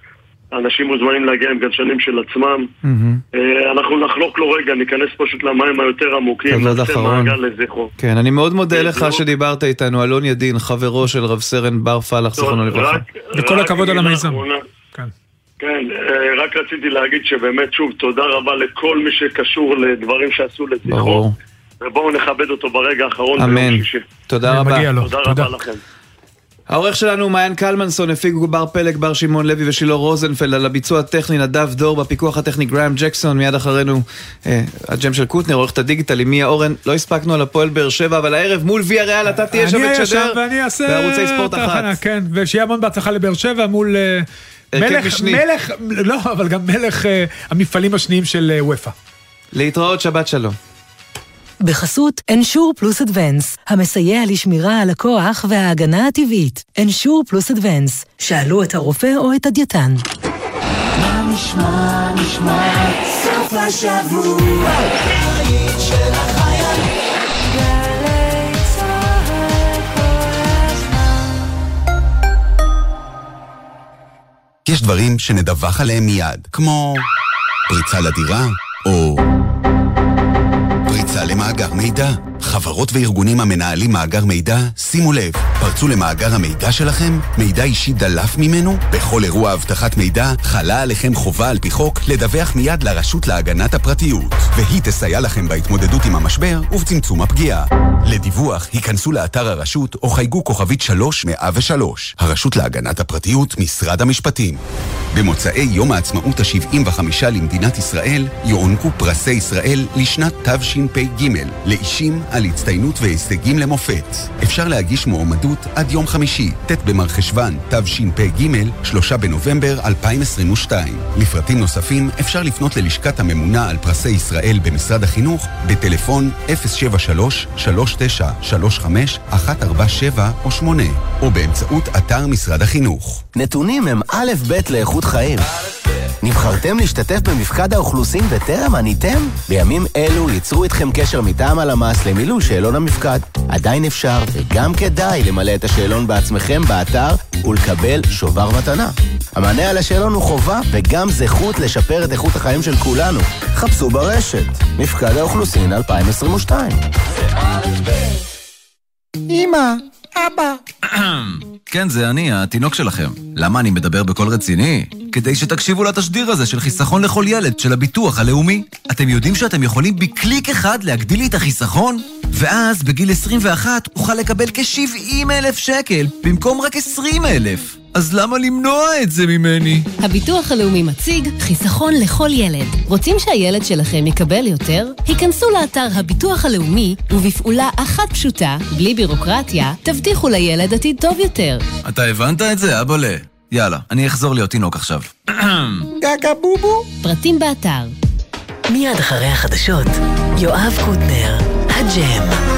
אנשים מוזמנים להגיע עם גלשנים של עצמם. Mm-hmm. אנחנו נחלוק לו רגע, ניכנס פשוט למים היותר עמוקים, מעגל לזכרו. כן, אני מאוד מודה לך שדיברת איתנו, אלון ידין, חברו של רב סרן בר פלח, זכרונו לברכה. וכל הכבוד על המיזם. כן. כן, אה, רק רציתי להגיד שבאמת, שוב, תודה רבה לכל מי שקשור לדברים שעשו לזכרו. ברור. ובואו נכבד אותו ברגע האחרון אמן. ביום שישי. תודה רבה. מגיע לו. תודה, תודה רבה לכם. העורך שלנו מעיין קלמנסון, הפיקו בר פלג, בר שמעון לוי ושילה רוזנפלד, על הביצוע הטכני נדב דור, בפיקוח הטכני גראם ג'קסון, מיד אחרינו אה, הג'ם של קוטנר, עורכת הדיגיטל עם מיה אורן, לא הספקנו על הפועל באר שבע, אבל הערב מול ויה ריאל אתה תהיה שם ותשדר. בערוצי ספורט את אחת. כן, ושיהיה המון בהצלחה לבאר שבע מול... אה, מלך, משני. מלך, לא, אבל גם מלך אה, המפעלים השניים של אה, וופא. להתראות, שבת שלום. בחסות אנשור פלוס אדוונס, המסייע לשמירה על הכוח וההגנה הטבעית. אנשור פלוס אדוונס, שאלו את הרופא או את הדייתן. מה נשמע, נשמע, סוף השבוע, של. יש דברים שנדווח עליהם מיד, כמו פריצה לדירה, או פריצה למאגר מידע. חברות וארגונים המנהלים מאגר מידע, שימו לב, פרצו למאגר המידע שלכם? מידע אישי דלף ממנו? בכל אירוע אבטחת מידע חלה עליכם חובה על פי חוק לדווח מיד לרשות להגנת הפרטיות, והיא תסייע לכם בהתמודדות עם המשבר ובצמצום הפגיעה. לדיווח, היכנסו לאתר הרשות או חייגו כוכבית 3103, הרשות להגנת הפרטיות, משרד המשפטים. במוצאי יום העצמאות ה-75 למדינת ישראל יוענקו פרסי ישראל לשנת תשפ"ג לאישים על הצטיינות והישגים למופת. אפשר להגיש מועמדות עד יום חמישי, ט' במרחשוון תשפ"ג, 3 בנובמבר 2022. לפרטים נוספים אפשר לפנות ללשכת הממונה על פרסי ישראל במשרד החינוך בטלפון 073-3935-147 או 8 או באמצעות אתר משרד החינוך. נתונים הם א' ב' לאיכות חיים. נבחרתם להשתתף במפקד האוכלוסין וטרם עניתם? בימים אלו ייצרו איתכם קשר מטעם הלמ"ס למילוי שאלון המפקד. עדיין אפשר וגם כדאי למלא את השאלון בעצמכם באתר ולקבל שובר מתנה. המענה על השאלון הוא חובה וגם זכות לשפר את איכות החיים של כולנו. חפשו ברשת, מפקד האוכלוסין 2022. אמא, אבא. כן, זה אני, התינוק שלכם. למה אני מדבר בקול רציני? כדי שתקשיבו לתשדיר הזה של חיסכון לכל ילד של הביטוח הלאומי. אתם יודעים שאתם יכולים בקליק אחד להגדיל לי את החיסכון? ואז בגיל 21 אוכל לקבל כ-70 אלף שקל במקום רק 20 אלף. אז למה למנוע את זה ממני? הביטוח הלאומי מציג חיסכון לכל ילד. רוצים שהילד שלכם יקבל יותר? היכנסו לאתר הביטוח הלאומי, ובפעולה אחת פשוטה, בלי בירוקרטיה, תבטיחו לילד עתיד טוב יותר. אתה הבנת את זה, אבאלה? יאללה, אני אחזור להיות תינוק עכשיו. גגה בובו. פרטים באתר. מיד אחרי החדשות, יואב קוטנר, הג'ם.